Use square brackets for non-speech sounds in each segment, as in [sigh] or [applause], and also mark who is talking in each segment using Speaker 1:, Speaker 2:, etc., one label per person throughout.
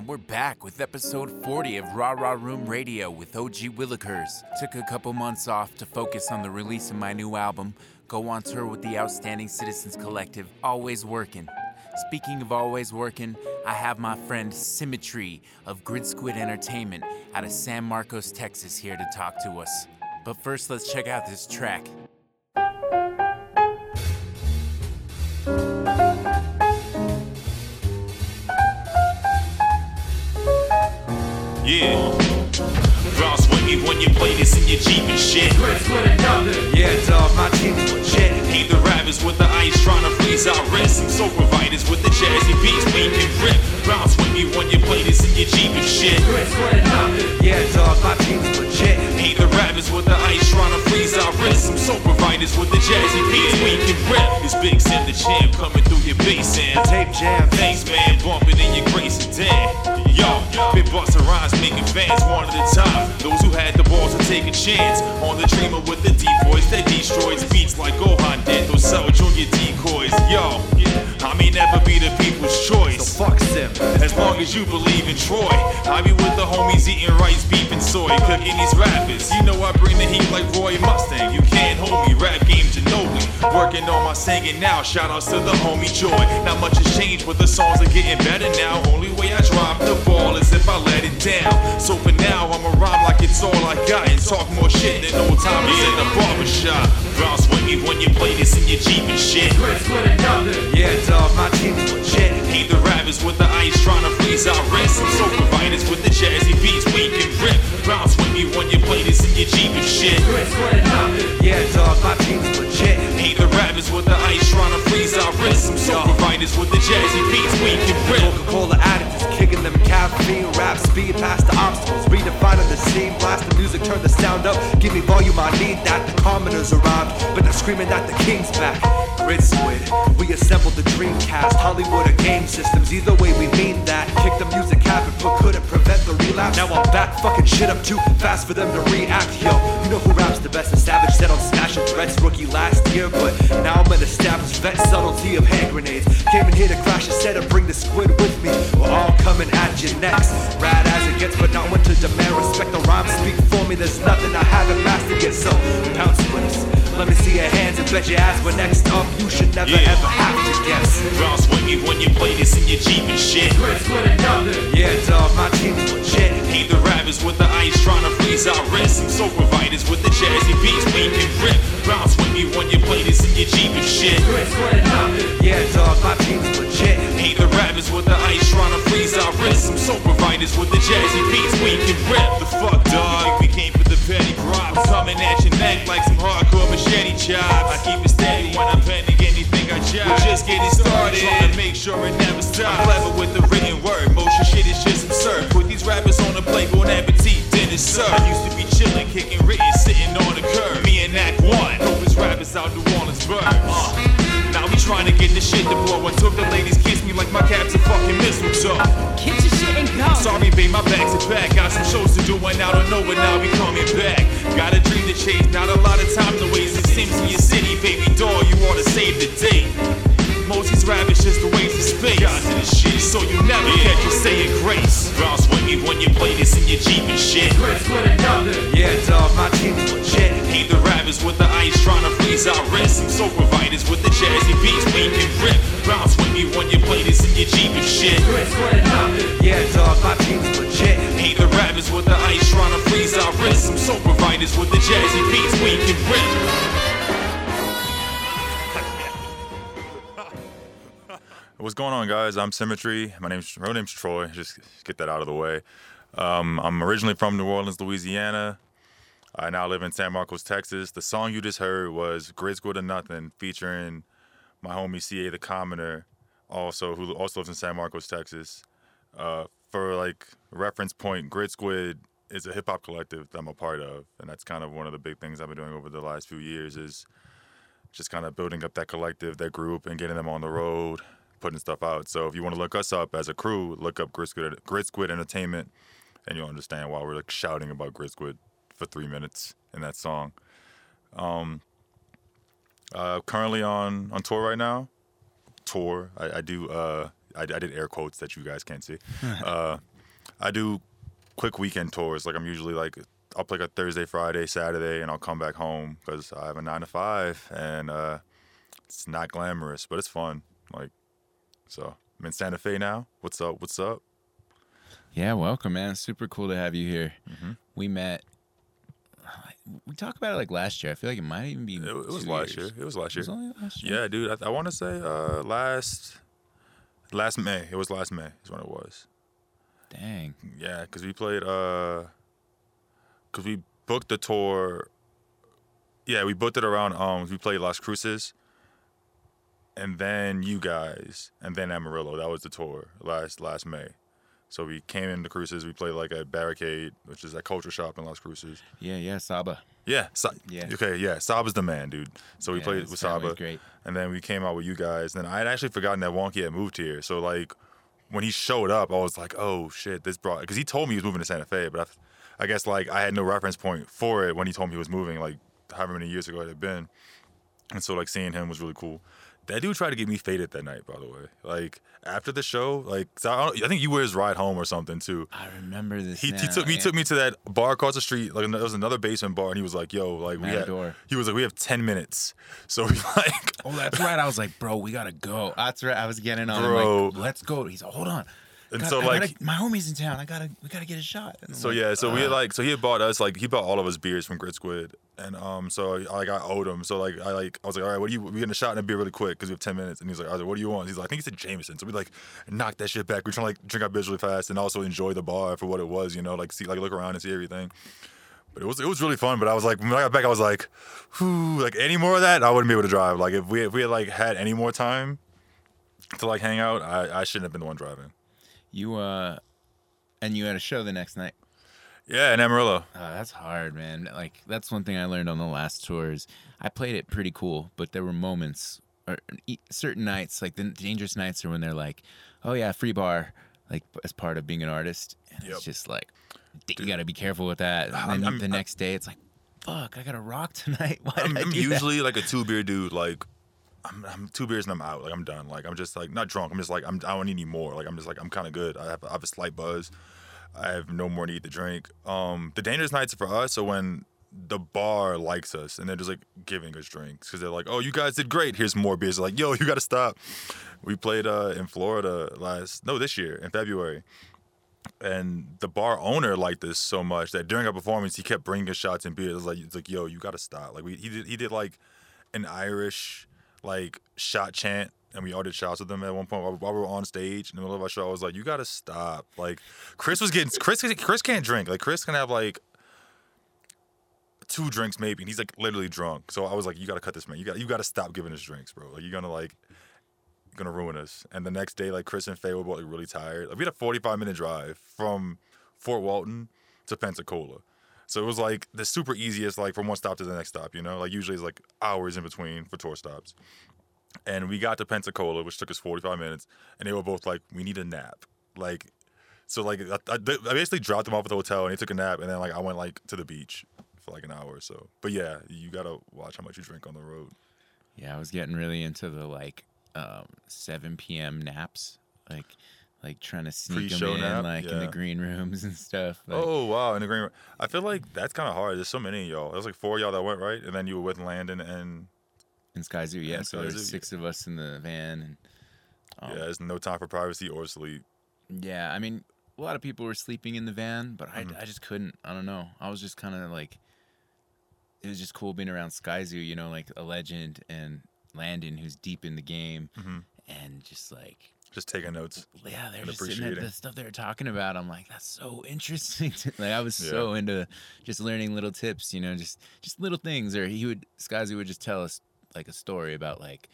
Speaker 1: And we're back with episode 40 of Raw Raw Room Radio with OG Willikers. Took a couple months off to focus on the release of my new album, go on tour with the Outstanding Citizens Collective, always working. Speaking of always working, I have my friend Symmetry of Grid Squid Entertainment out of San Marcos, Texas, here to talk to us. But first, let's check out this track.
Speaker 2: Yeah. With me when you play this in your Jeep and shit.
Speaker 3: Yeah, dog, my team's legit.
Speaker 2: Hate the rappers with the ice trying to freeze our wrists. Some soul providers with the jazzy beats we can rip. Bounce with me when you play this in your Jeep and shit.
Speaker 3: Yeah, dog, my team's legit.
Speaker 2: Hate the rappers with the ice trying to freeze our wrists. Some soul providers with the jazzy beats we can rip. It's Big Sim the champ coming through your bass and
Speaker 3: Tape jam.
Speaker 2: Thanks, man, bumping in your grace and damn. Yo, been busting rhymes, making fans one at a time. Those who had the balls to take a chance on the dreamer with the deep voice that destroys beats like Gohan did. Those Cell Junior decoys. Yo, I may never be the people's choice.
Speaker 3: So fuck Sim.
Speaker 2: As long as you believe in Troy, I be with the homies eating rice, beef, and soy, cooking these rappers. You know I bring the heat like Roy Mustang. You can't hold me, rap game Ginobili. Working on my singing now. Shout outs to the homie Joy. Not much has changed, but the songs are getting better now. Only way I drop the ball is if I let it down. So for now, I'ma rhyme like it's all I got and talk more shit than old timers in the barbershop. With me when you play this in your Jeep and shit.
Speaker 3: Yeah, dog, my team's legit.
Speaker 2: Hate the rappers with the ice trying to freeze our wrists. Some soul providers with the jazzy beats we can rip. Bounce with me when you play this in your Jeep and shit.
Speaker 3: Yeah, dog, my team's legit.
Speaker 2: Hate the rappers with the ice trying to freeze our wrists. Some soul providers with the jazzy beats we can rip.
Speaker 3: Coca-Cola additives, kicking them caffeine, rap speed past the obstacles, redefining the scene, blast the music, turn the sound up, give me volume, I need that. The commoners arrived, but they're screaming that the king's back. Grid Squid, we assembled the Dreamcast, Hollywood or game systems, either way we mean that. Kick the music habit, but couldn't prevent the relapse. Now I'm back, fucking shit up too fast for them to react. Yo, you know who raps the best? The Savage said on smashing threats, rookie last year, but now I'm an established vet, subtlety of hand grenades. Came in here to crash instead of bring the squid with me. We're all coming at you next. Rad as it gets, but not one to demand respect. The rhymes speak for me, there's nothing I haven't mastered yet. So bounce with us. Let me see your hands and bet your ass we're next up. You should never
Speaker 2: Yeah.
Speaker 3: ever have to guess.
Speaker 2: With me when you play this in your Jeep and shit.
Speaker 3: Yeah, dog, my team's legit.
Speaker 2: Hate the rappers with the ice trying to freeze our wrists. Some soul providers with the jazzy beats we can rip. Bounce with me when you play this in your Jeep and shit.
Speaker 3: Yeah, dog, my team's legit.
Speaker 2: Hate the rappers with the ice trying to freeze our wrists. Some soul providers with the jazzy beats we can rip. The fuck, dog? We came for the petty props. Coming at your neck like some hardcore machete chops. I keep it steady when I'm pending anything I job. We're just getting started. Trying to make sure it never stops. I'm clever with the written word. Motion shit is just absurd. Put these rappers on the plate, bon appetit, dinner served. I used to be chilling, kicking written, sitting on the curb. Me and Act One. Dopest rappers out New Orleans, Uh. We trying to get the shit to blow. I took the ladies kiss me like my cap's a fucking mistletoe.
Speaker 4: Get your shit and go.
Speaker 2: Sorry, babe, my bags are back. Got some shows to do, and I don't know, when I'll be coming back. Got a dream to chase, not a lot of time to waste. It seems in your city, baby doll, you ought to save the day. Moses rabbits just a waste of space. Got to this shit, so you never catch you saying grace. Bounce with me when you play this in your Jeep and shit.
Speaker 3: Yeah, dog, my team's legit.
Speaker 2: Hate the rappers with the ice trying to freeze our wrists. Some soul providers with the jazzy beats we can rip. Bounce with me when you play this in your Jeep and shit.
Speaker 3: Yeah, dog, my team's legit.
Speaker 2: Hate the rappers with the ice trying to freeze our wrists. Some soul providers with the jazzy beats we can rip.
Speaker 5: What's going on, guys? I'm Symmetry. My name's real name's Troy. Just get that out of the way. Um, I'm originally from New Orleans, Louisiana. I now live in San Marcos, Texas. The song you just heard was "Grid Squid or Nothing," featuring my homie CA the Commoner, also who also lives in San Marcos, Texas. Uh, for like reference point, Grid Squid is a hip hop collective that I'm a part of, and that's kind of one of the big things I've been doing over the last few years is just kind of building up that collective, that group, and getting them on the road, putting stuff out. So if you want to look us up as a crew, look up Grid Squid, Entertainment, and you'll understand why we're like shouting about Grid Squid for three minutes in that song. Um, uh, currently on on tour right now. Tour. I, I do. Uh, I, I did air quotes that you guys can't see. [laughs] uh, I do quick weekend tours. Like I'm usually like I'll play like a Thursday, Friday, Saturday, and I'll come back home because I have a nine to five, and uh, it's not glamorous, but it's fun. Like, so I'm in Santa Fe now. What's up? What's up?
Speaker 1: Yeah, welcome, man. Super cool to have you here.
Speaker 5: Mm-hmm.
Speaker 1: We met. [sighs] We talked about it like last year. I feel like it might even be.
Speaker 5: It, it was last
Speaker 1: years.
Speaker 5: year. It was last year.
Speaker 1: It was only last year.
Speaker 5: Yeah, dude. I, I want to say uh, last last May. It was last May. Is when it was.
Speaker 1: Dang.
Speaker 5: Yeah, because we played. uh Because we booked the tour. Yeah, we booked it around. Um, we played Las Cruces, and then you guys, and then Amarillo. That was the tour last last May. So we came into Cruces. We played like at Barricade, which is that culture shop in Las Cruces.
Speaker 1: Yeah, yeah, Saba.
Speaker 5: Yeah. Sa-
Speaker 1: Yeah.
Speaker 5: Okay. Yeah. Saba's the man, dude. So we
Speaker 1: Yeah,
Speaker 5: played with Saba,
Speaker 1: great.
Speaker 5: and then we came out with you guys. And then I had actually forgotten that Wonky had moved here. So like, when he showed up, I was like, oh shit, this brought because he told me he was moving to Santa Fe, but I, I guess like I had no reference point for it when he told me he was moving, like however many years ago it had been. And so like seeing him was really cool. That dude tried to get me faded that night, by the way. Like after the show, like I, don't, I think you were his ride home or something too.
Speaker 1: I remember this.
Speaker 5: He, he took me
Speaker 1: yeah.
Speaker 5: took me to that bar across the street. Like there was another basement bar, and he was like, "Yo, like we had." He was like, "We have ten minutes." [laughs] So we [laughs] like,
Speaker 1: Oh, that's right. I was like, bro, we gotta go. That's right. I was getting on.
Speaker 5: Bro.
Speaker 1: like, let's go. He's like, hold on.
Speaker 5: And
Speaker 1: God,
Speaker 5: so,
Speaker 1: I
Speaker 5: like-
Speaker 1: gotta- my homie's in town. I gotta, we gotta get a shot.
Speaker 5: So
Speaker 1: like,
Speaker 5: yeah. So we like, so he had bought us like he bought all of us beers from Grid Squid, and um, so like I owed him. So like I like I was like, all right, what do you? We getting a shot and a beer really quick because we have ten minutes. And he's like, I was like, what do you want? He's like, I think he said Jameson. So we like knocked that shit back. We trying to like drink our beers really fast and also enjoy the bar for what it was. You know, like see like look around and see everything. But it was it was really fun. But I was like, when I got back, I was like, whew, like any more of that, I wouldn't be able to drive. Like if we if we had like had any more time to like hang out, I, I shouldn't have been the one driving.
Speaker 1: You uh, and you had a show the next night.
Speaker 5: Yeah, in Amarillo.
Speaker 1: Uh, that's hard, man. Like that's one thing I learned on the last tours. I played it pretty cool, but there were moments or certain nights, like the dangerous nights, are when they're like, "Oh yeah, free bar," like as part of being an artist. And
Speaker 5: Yep.
Speaker 1: It's just like you got to be careful with that. And then the next day, it's like, "Fuck, I got to rock [laughs] tonight." Why
Speaker 5: I'm, I'm
Speaker 1: do that?
Speaker 5: usually like a two beer dude. Like I'm, I'm two beers and I'm out. Like I'm done. Like I'm just like not drunk. I'm just like I'm. I don't need any more. Like I'm just like I'm kind of good. I have, I have a slight buzz. I have no more need to drink. Um, the dangerous nights for us are when the bar likes us and they're just like giving us drinks because they're like, "Oh, you guys did great. Here's more beers." They're like, "Yo, you got to stop." We played uh, in Florida last no this year in February, and the bar owner liked this so much that during our performance he kept bringing us shots and beers. It was like, it's like, "Yo, you got to stop." Like we he did he did like an Irish like shot chant. And we all did shots with them at one point while, while we were on stage in the middle of our show. I was like, "You gotta stop!" Like, Chris was getting Chris. Chris can't drink. Like, Chris can have like two drinks maybe, and he's like literally drunk. So I was like, "You gotta cut this man. You got you gotta stop giving us drinks, bro. Like, you're gonna like gonna ruin us." And the next day, like Chris and Faye were both like really tired. Like, we had a 45 minute drive from Fort Walton to Pensacola. So it was like the super easiest, like from one stop to the next stop, you know? Like usually it's like hours in between for tour stops. And we got to Pensacola, which took us 45 minutes, and they were both like, we need a nap. Like, so like I, I, basically dropped them off at the hotel and they took a nap, and then like I went like to the beach for like an hour or so. But yeah, you gotta watch how much you drink on the road.
Speaker 1: Yeah, I was getting really into the like um, 7 p.m. naps, like like trying to sneak them in,
Speaker 5: nap?
Speaker 1: like in the green [laughs] rooms and stuff. Like,
Speaker 5: oh wow, in the green room. I feel like that's kind of hard. There's so many of y'all. There's like four of y'all that went right, and then you were with Landon and
Speaker 1: in Skyzoo, yeah. So there's six of us in the van, and um,
Speaker 5: yeah, there's no time for privacy or sleep.
Speaker 1: yeah, I mean, a lot of people were sleeping in the van, but. I, I just couldn't. I don't know. I was just kind of like, it was just cool being around Skyzoo, you know, like a legend and Landon, who's deep in the game,
Speaker 5: Mm-hmm.
Speaker 1: and just like
Speaker 5: Just taking notes.
Speaker 1: yeah, they're just sitting the stuff they were talking about. I'm like, that's so interesting. [laughs] like I was so into just learning little tips, you know, just just little things. Or he would Skyzoo would just tell us like a story about like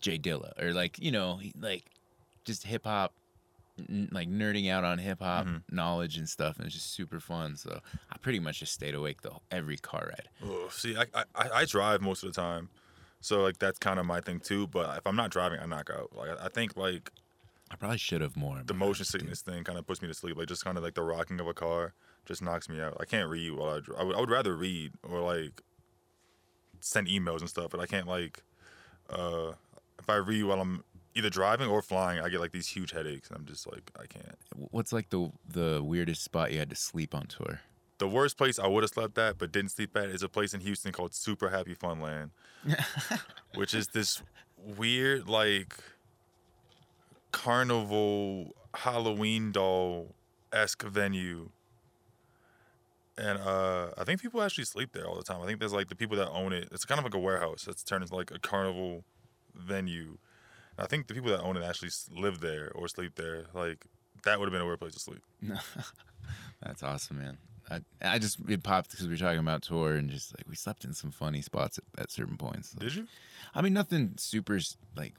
Speaker 1: J Dilla or like you know like just hip hop, n- like nerding out on hip hop
Speaker 5: Mm-hmm.
Speaker 1: knowledge and stuff, and it's just super fun. So I pretty much just stayed awake the whole- every car ride.
Speaker 5: Oh, see, I, I I drive most of the time, so like that's kind of my thing too. But if I'm not driving, I knock out. Like I think like
Speaker 1: I probably should have more.
Speaker 5: the motion sickness thing kind of puts me to sleep. Like just kind of like the rocking of a car just knocks me out. I can't read while I drive. I would, I would rather read or like send emails and stuff, but I can't like uh if I read while I'm either driving or flying, I get like these huge headaches, and I'm just like, I can't.
Speaker 1: What's like the the weirdest spot you had to sleep on tour?
Speaker 5: The worst place I would have slept at, but didn't sleep at, is a place in Houston called Super Happy Funland, [laughs] which is this weird like carnival Halloween doll esque venue. And uh, I think people actually sleep there all the time. I think there's like the people that own it. It's kind of like a warehouse that's turned into like a carnival venue. And I think the people that own it actually live there or sleep there. Like that would have been a weird place to sleep. [laughs]
Speaker 1: That's awesome, man. I, I just it popped because we were talking about tour and just like we slept in some funny spots at, at certain points.
Speaker 5: Did you?
Speaker 1: I mean, nothing super like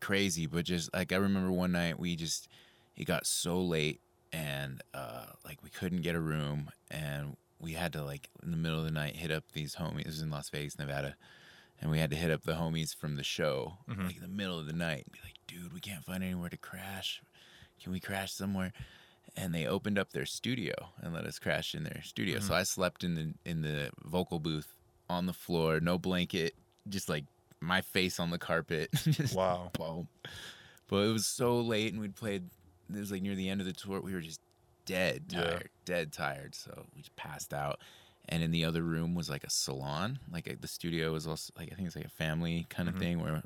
Speaker 1: crazy, but just like I remember one night we just it got so late and uh like we couldn't get a room and we had to like in the middle of the night hit up these homies. It was in Las Vegas, Nevada, and we had to hit up the homies from the show like in the middle of the night. And be like, dude, we can't find anywhere to crash. Can we crash somewhere? And they opened up their studio and let us crash in their studio. So I slept in the in the vocal booth on the floor, no blanket, just like my face on the carpet. [laughs]
Speaker 5: Wow.
Speaker 1: boom. But it was so late, and we'd played. It was like near the end of the tour. We were just dead
Speaker 5: Yeah.
Speaker 1: dead tired. So we just passed out. And in the other room was like a salon. Like uh, the studio was also like I think it's like a family kind of thing where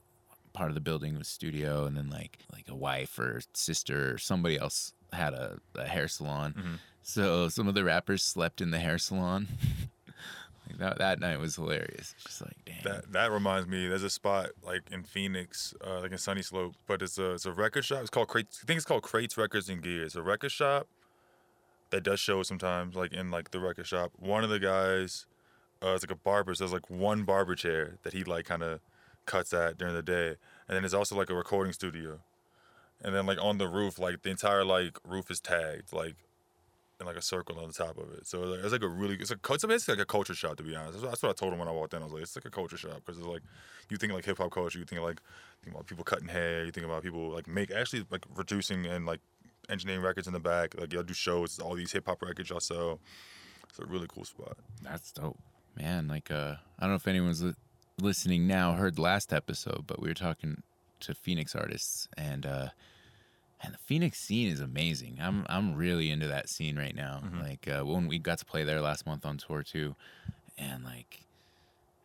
Speaker 1: part of the building was studio, and then like like a wife or sister or somebody else had a, a hair salon. So some of the rappers slept in the hair salon. [laughs] that that night was hilarious. Just like damn.
Speaker 5: That that reminds me. There's a spot like in Phoenix, uh, like in Sunnyslope, but it's a it's a record shop. It's called Crates. I think it's called Crates Records and Gear. It's a record shop that does shows sometimes, like in like the record shop. One of the guys, uh, it's like a barber. So there's like one barber chair that he like kind of cuts at during the day, and then it's also like a recording studio. And then like on the roof, like the entire like roof is tagged, like in like a circle on the top of it. So like, it's like a really it's a it's basically like a culture shop to be honest. That's what, I told him when I walked in. I was like, it's like a culture shop because it's like you think like hip hop culture, you think like think about people cutting hair, you think about people like make actually like producing and like engineering records in the back. Like y'all do shows, all these hip hop records y'all sell. It's a really cool spot.
Speaker 1: That's dope, man. Like, uh, I don't know if anyone's li- listening now heard last episode, but we were talking to Phoenix artists, and uh, and the Phoenix scene is amazing. I'm I'm really into that scene right now. Like uh, when we got to play there last month on tour too, and like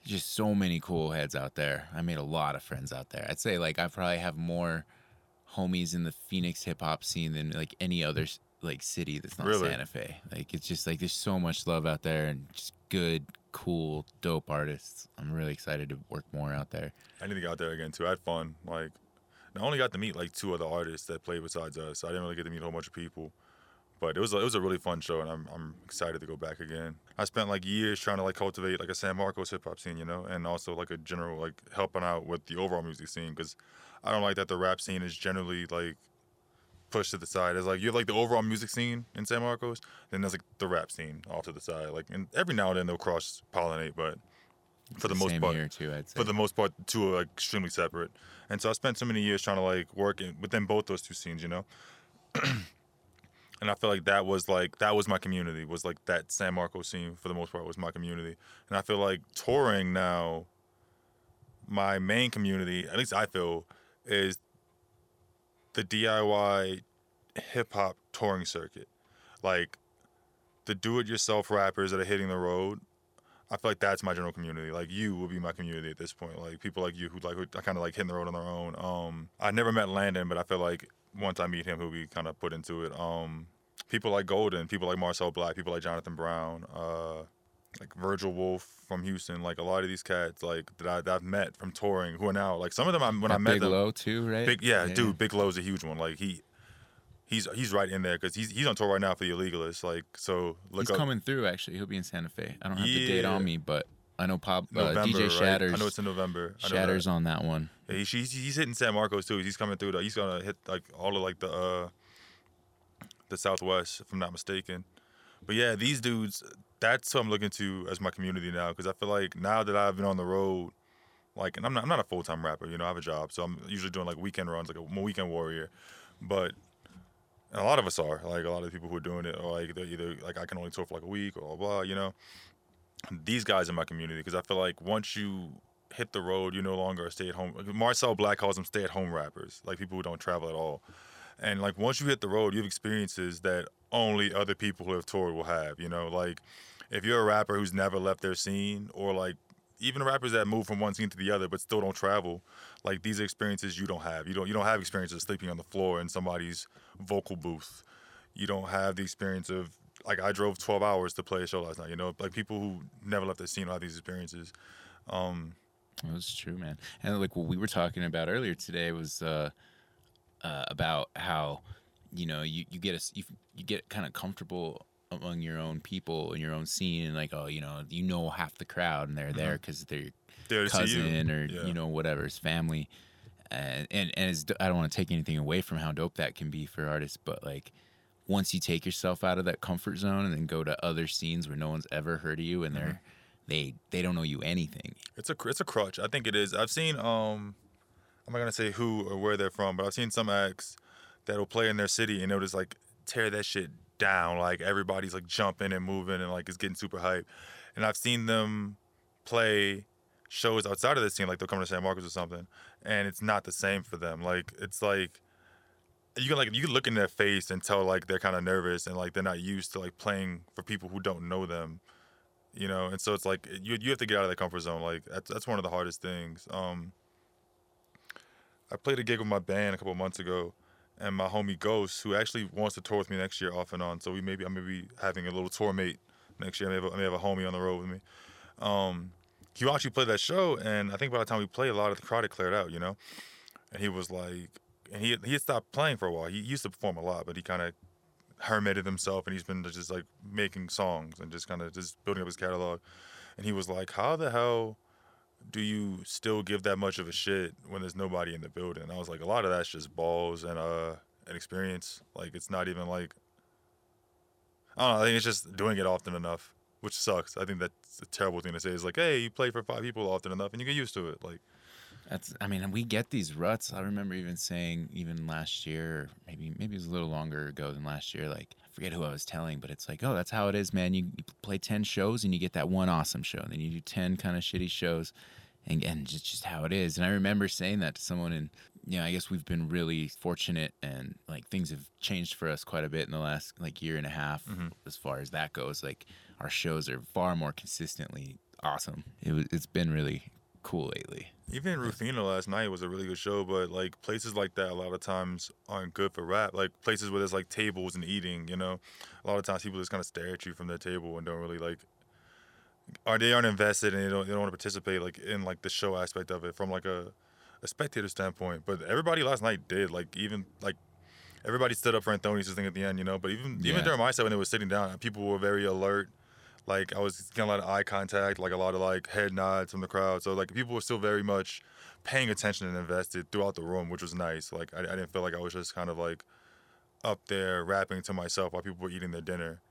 Speaker 1: just so many cool heads out there. I made a lot of friends out there. I'd say like I probably have more homies in the Phoenix hip hop scene than like any other like city that's not
Speaker 5: Really?
Speaker 1: Santa Fe. Like it's just like there's so much love out there and just good, cool, dope artists. I'm really excited to work more out there.
Speaker 5: I need to get out there again too. I had fun. Like, I only got to meet like two other artists that played besides us. I didn't really get to meet a whole bunch of people, but it was a, it was a really fun show, and I'm I'm excited to go back again. I spent like years trying to like cultivate like a San Marcos hip hop scene, you know, and also like a general like helping out with the overall music scene because I don't like that the rap scene is generally like pushed to the side. It's like you have like the overall music scene in San Marcos, then there's like the rap scene off to the side. Like, and every now and then they'll cross pollinate, but for the most
Speaker 1: Same
Speaker 5: part,
Speaker 1: too. I'd say.
Speaker 5: for the most part, the two are like, extremely separate. And so I spent so many years trying to like work in, within both those two scenes, you know. [clears throat] and I feel like that was like that was my community. Was like that San Marcos scene for the most part was my community. And I feel like touring now, my main community, at least I feel, is the DIY hip hop touring circuit. Like the do-it-yourself rappers that are hitting the road I feel like that's my general community. Like you will be my community at this point. Like people like you who like are kind of like hitting the road on their own. Um, I never met Landon, but I feel like once I meet him, he'll be kind of put into it. Um, people like Golden, people like Marcel Black, people like Jonathan Brown, uh, like Virgil Wolf from Houston. Like a lot of these cats, like that, I, that I've met from touring, who are now like some of them. I, when I met
Speaker 1: Big
Speaker 5: them,
Speaker 1: Low too, right?
Speaker 5: Big yeah, dude. Big Low's a huge one. Like he, he's he's right in there because he's he's on tour right now for the Illegalists. Like so, look
Speaker 1: He's
Speaker 5: up
Speaker 1: coming through. Actually, he'll be in Santa Fe. I don't have the date on me, but I know Pop uh,
Speaker 5: November.
Speaker 1: DJ
Speaker 5: right?
Speaker 1: Shatters.
Speaker 5: I know it's in November. I that.
Speaker 1: Shatters on that one.
Speaker 5: Yeah, he's, he's he's hitting San Marcos too. He's coming through. The, he's gonna hit like all of like the uh the Southwest, if I'm not mistaken. But yeah, these dudes. That's what I'm looking to as my community now because I feel like now that I've been on the road, like, and I'm not I'm not a full time rapper. You know, I have a job, so I'm usually doing like weekend runs, like a, I'm a weekend warrior. But and a lot of us are like a lot of the people who are doing it are like they're either like I can only tour for like a week or blah. You know, these guys in my community because I feel like once you hit the road, you no longer are stay at home. Marcel Black calls them stay at home rappers, like people who don't travel at all. And like once you hit the road, you have experiences that only other people who have toured will have. You know, like if you're a rapper who's never left their scene, or like even rappers that move from one scene to the other but still don't travel, like these experiences you don't have. You don't you don't have experiences sleeping on the floor in somebody's vocal booth. You don't have the experience of like I drove 12 hours to play a show last night. You know, like people who never left the scene don't have these experiences. Um,
Speaker 1: That's true, man. And like what we were talking about earlier today was uh, uh, about how you know you, you get a, you, you get kind of comfortable among your own people in your own scene and like oh you know you know half the crowd and they're there because they're your
Speaker 5: There to see you.
Speaker 1: cousin or
Speaker 5: Yeah.
Speaker 1: you know whatever his family and and, and I don't want to take anything away from how dope that can be for artists but like once you take yourself out of that comfort zone and then go to other scenes where no one's ever heard of you and
Speaker 5: Mm-hmm.
Speaker 1: they're they they don't know you anything
Speaker 5: It's a it's a crutch. I think it is. I've seen um, I'm not gonna say who or where they're from, but I've seen some acts that'll play in their city and they'll just like tear that shit down. Like everybody's like jumping and moving and like it's getting super hype. And I've seen them play shows outside of the scene, like they'll come to San Marcos or something, and it's not the same for them. Like it's like you can like you can look in their face and tell like they're kind of nervous and like they're not used to like playing for people who don't know them you know? And so it's like you, you have to get out of that comfort zone. Like that's, that's one of the hardest things. Um i played a gig with my band a couple months ago and my homie ghost who actually wants to tour with me next year off and on so we maybe I may be having a little tour mate next year. I may have a, I may have a homie on the road with me. Um he actually played that show and i think by the time we played a lot of the crowd had cleared out you know? And he was like and he he had stopped playing for a while. He used to perform a lot but he kind of hermited himself and he's been just like making songs and just kind of just building up his catalog. And he was like how the hell do you still give that much of a shit when there's nobody in the building? I was like a lot of that's just balls and uh and experience. Like it's not even like i don't know i think it's just doing it often enough which sucks i think that's a terrible thing to say it's like hey you play for five people often enough and you get used to it like
Speaker 1: That's I mean, we get these ruts. I remember even saying even last year, maybe maybe it was a little longer ago than last year, like I forget who I was telling, but it's like, oh, that's how it is, man. You, you play ten shows and you get that one awesome show, and then you do ten kind of shitty shows, and and just just how it is. And I remember saying that to someone, and you know, I guess we've been really fortunate, and like things have changed for us quite a bit in the last like year and a half mm-hmm. as far as that goes. Like our shows are far more consistently awesome. It was, it's been really cool lately.
Speaker 5: Even Rufino last night was a really good show, but like places like that a lot of times aren't good for rap. Like places where there's like tables and eating, you know, a lot of times people just kind of stare at you from their table and don't really like, are they aren't invested and they don't they don't want to participate like in like the show aspect of it from like a, a spectator standpoint. But everybody last night did like even like everybody stood up for Anthony's thing at the end, you know. But even
Speaker 1: Yeah.
Speaker 5: even during my set when they were sitting down, people were very alert. Like I was getting a lot of eye contact, like a lot of like head nods from the crowd. So like people were still very much paying attention and invested throughout the room, which was nice. Like I, I didn't feel like I was just kind of like up there rapping to myself while people were eating their dinner.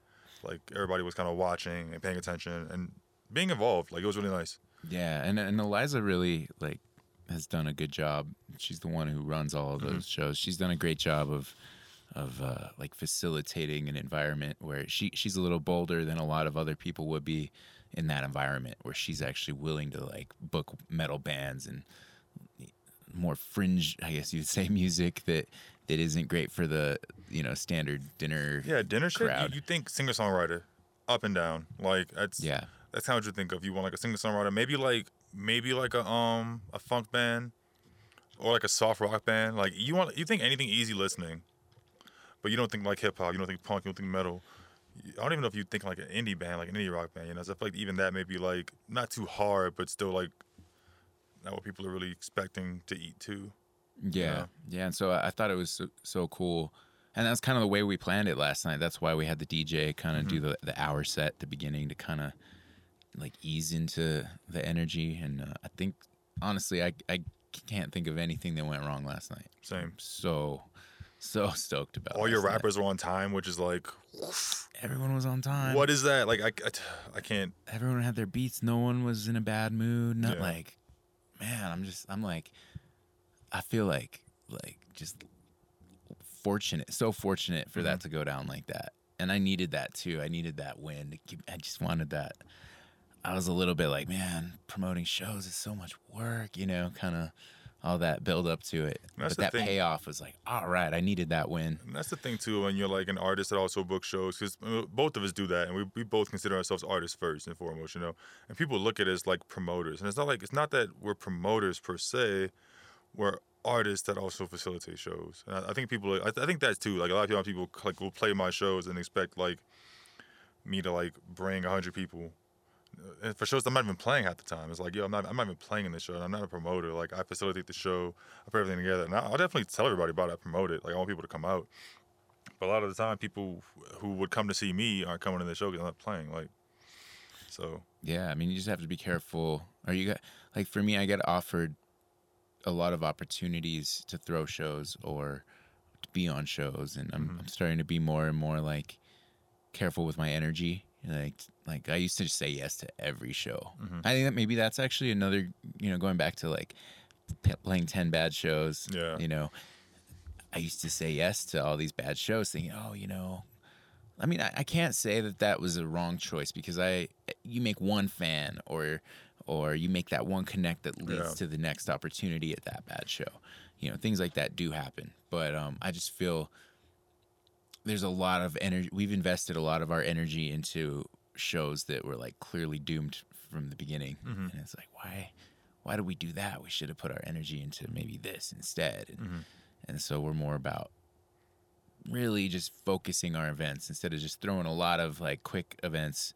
Speaker 5: Like everybody was kind of watching and paying attention and being involved. Like it was really nice.
Speaker 1: Yeah, and and Eliza really like has done a good job. She's the one who runs all of mm-hmm. those shows. She's done a great job of of uh, like facilitating an environment where she she's a little bolder than a lot of other people would be in that environment where she's actually willing to like book metal bands and more fringe I guess you'd say [laughs] music that that isn't great for the you know standard dinner
Speaker 5: Yeah, dinner shit. You, you think singer songwriter, up and down. Like that's
Speaker 1: Yeah.
Speaker 5: That's of you think of. You want like a singer songwriter, maybe like maybe like a um a funk band, or like a soft rock band. Like you want you think anything easy listening, but you don't think like hip hop. You don't think punk. You don't think metal. I don't even know if you think like an indie band, like an indie rock band. You know, so I feel like even that may be like not too hard, but still like not what people are really expecting to eat too.
Speaker 1: Yeah,
Speaker 5: know?
Speaker 1: yeah. And so I thought it was so, so cool, and that's kind of the way we planned it last night. That's why we had the DJ kind of do the the hour set at the beginning to kind of like ease into the energy. And uh, I think honestly, I I can't think of anything that went wrong last night.
Speaker 5: Same.
Speaker 1: So so [laughs] stoked about
Speaker 5: All your
Speaker 1: last night.
Speaker 5: rappers are on time, which is like,
Speaker 1: Everyone was on time.
Speaker 5: what is that? Like I, I, I can't.
Speaker 1: everyone had their beats. No one was in a bad mood. Not
Speaker 5: Yeah.
Speaker 1: like, man, I'm just, I'm like, I feel like, like just fortunate, so fortunate for
Speaker 5: Mm-hmm.
Speaker 1: that to go down like that. And I needed that too. I needed that win. I just wanted that. I was a little bit like, man, promoting shows is so much work, you know, kind of all that build up to it. But that
Speaker 5: thing.
Speaker 1: payoff was like, all right, I needed that win.
Speaker 5: And that's the thing too when you're like an artist that also books shows because uh, both of us do that and we, we both consider ourselves artists first and foremost you know and people look at us like promoters and it's not like it's not that we're promoters per se we're artists that also facilitate shows and I, I think people I, I think that's too like a lot of people like will play my shows and expect like me to like bring 100 people for shows I'm not even playing half the time. It's like, yo, I'm not, I'm not even playing in this show. I'm not a promoter. Like, I facilitate the show, I put everything together. And I'll definitely tell everybody about it. I promote it. Like, I want people to come out. But a lot of the time, people who would come to see me aren't coming to the show because I'm not playing. Like, so
Speaker 1: Yeah, I mean, you just have to be careful. Are you got like for me, I get offered a lot of opportunities to throw shows or to be on shows, and I'm, mm-hmm. I'm starting to be more and more like careful with my energy. Like, like I used to just say yes to every show. I think that maybe that's actually another, you know, going back to like playing ten bad shows.
Speaker 5: Yeah.
Speaker 1: you know, I used to say yes to all these bad shows, thinking, oh, you know, I mean, I, I can't say that that was a wrong choice because I, you make one fan or, or you make that one connect that leads
Speaker 5: Yeah.
Speaker 1: to the next opportunity at that bad show. You know, things like that do happen. But um, I just feel there's a lot of energy. We've invested a lot of our energy into shows that were like clearly doomed from the beginning, mm-hmm. and it's like, why, why did we do that? We should have put our energy into maybe this instead. And, mm-hmm. and so we're more about really just focusing our events instead of just throwing a lot of like quick events.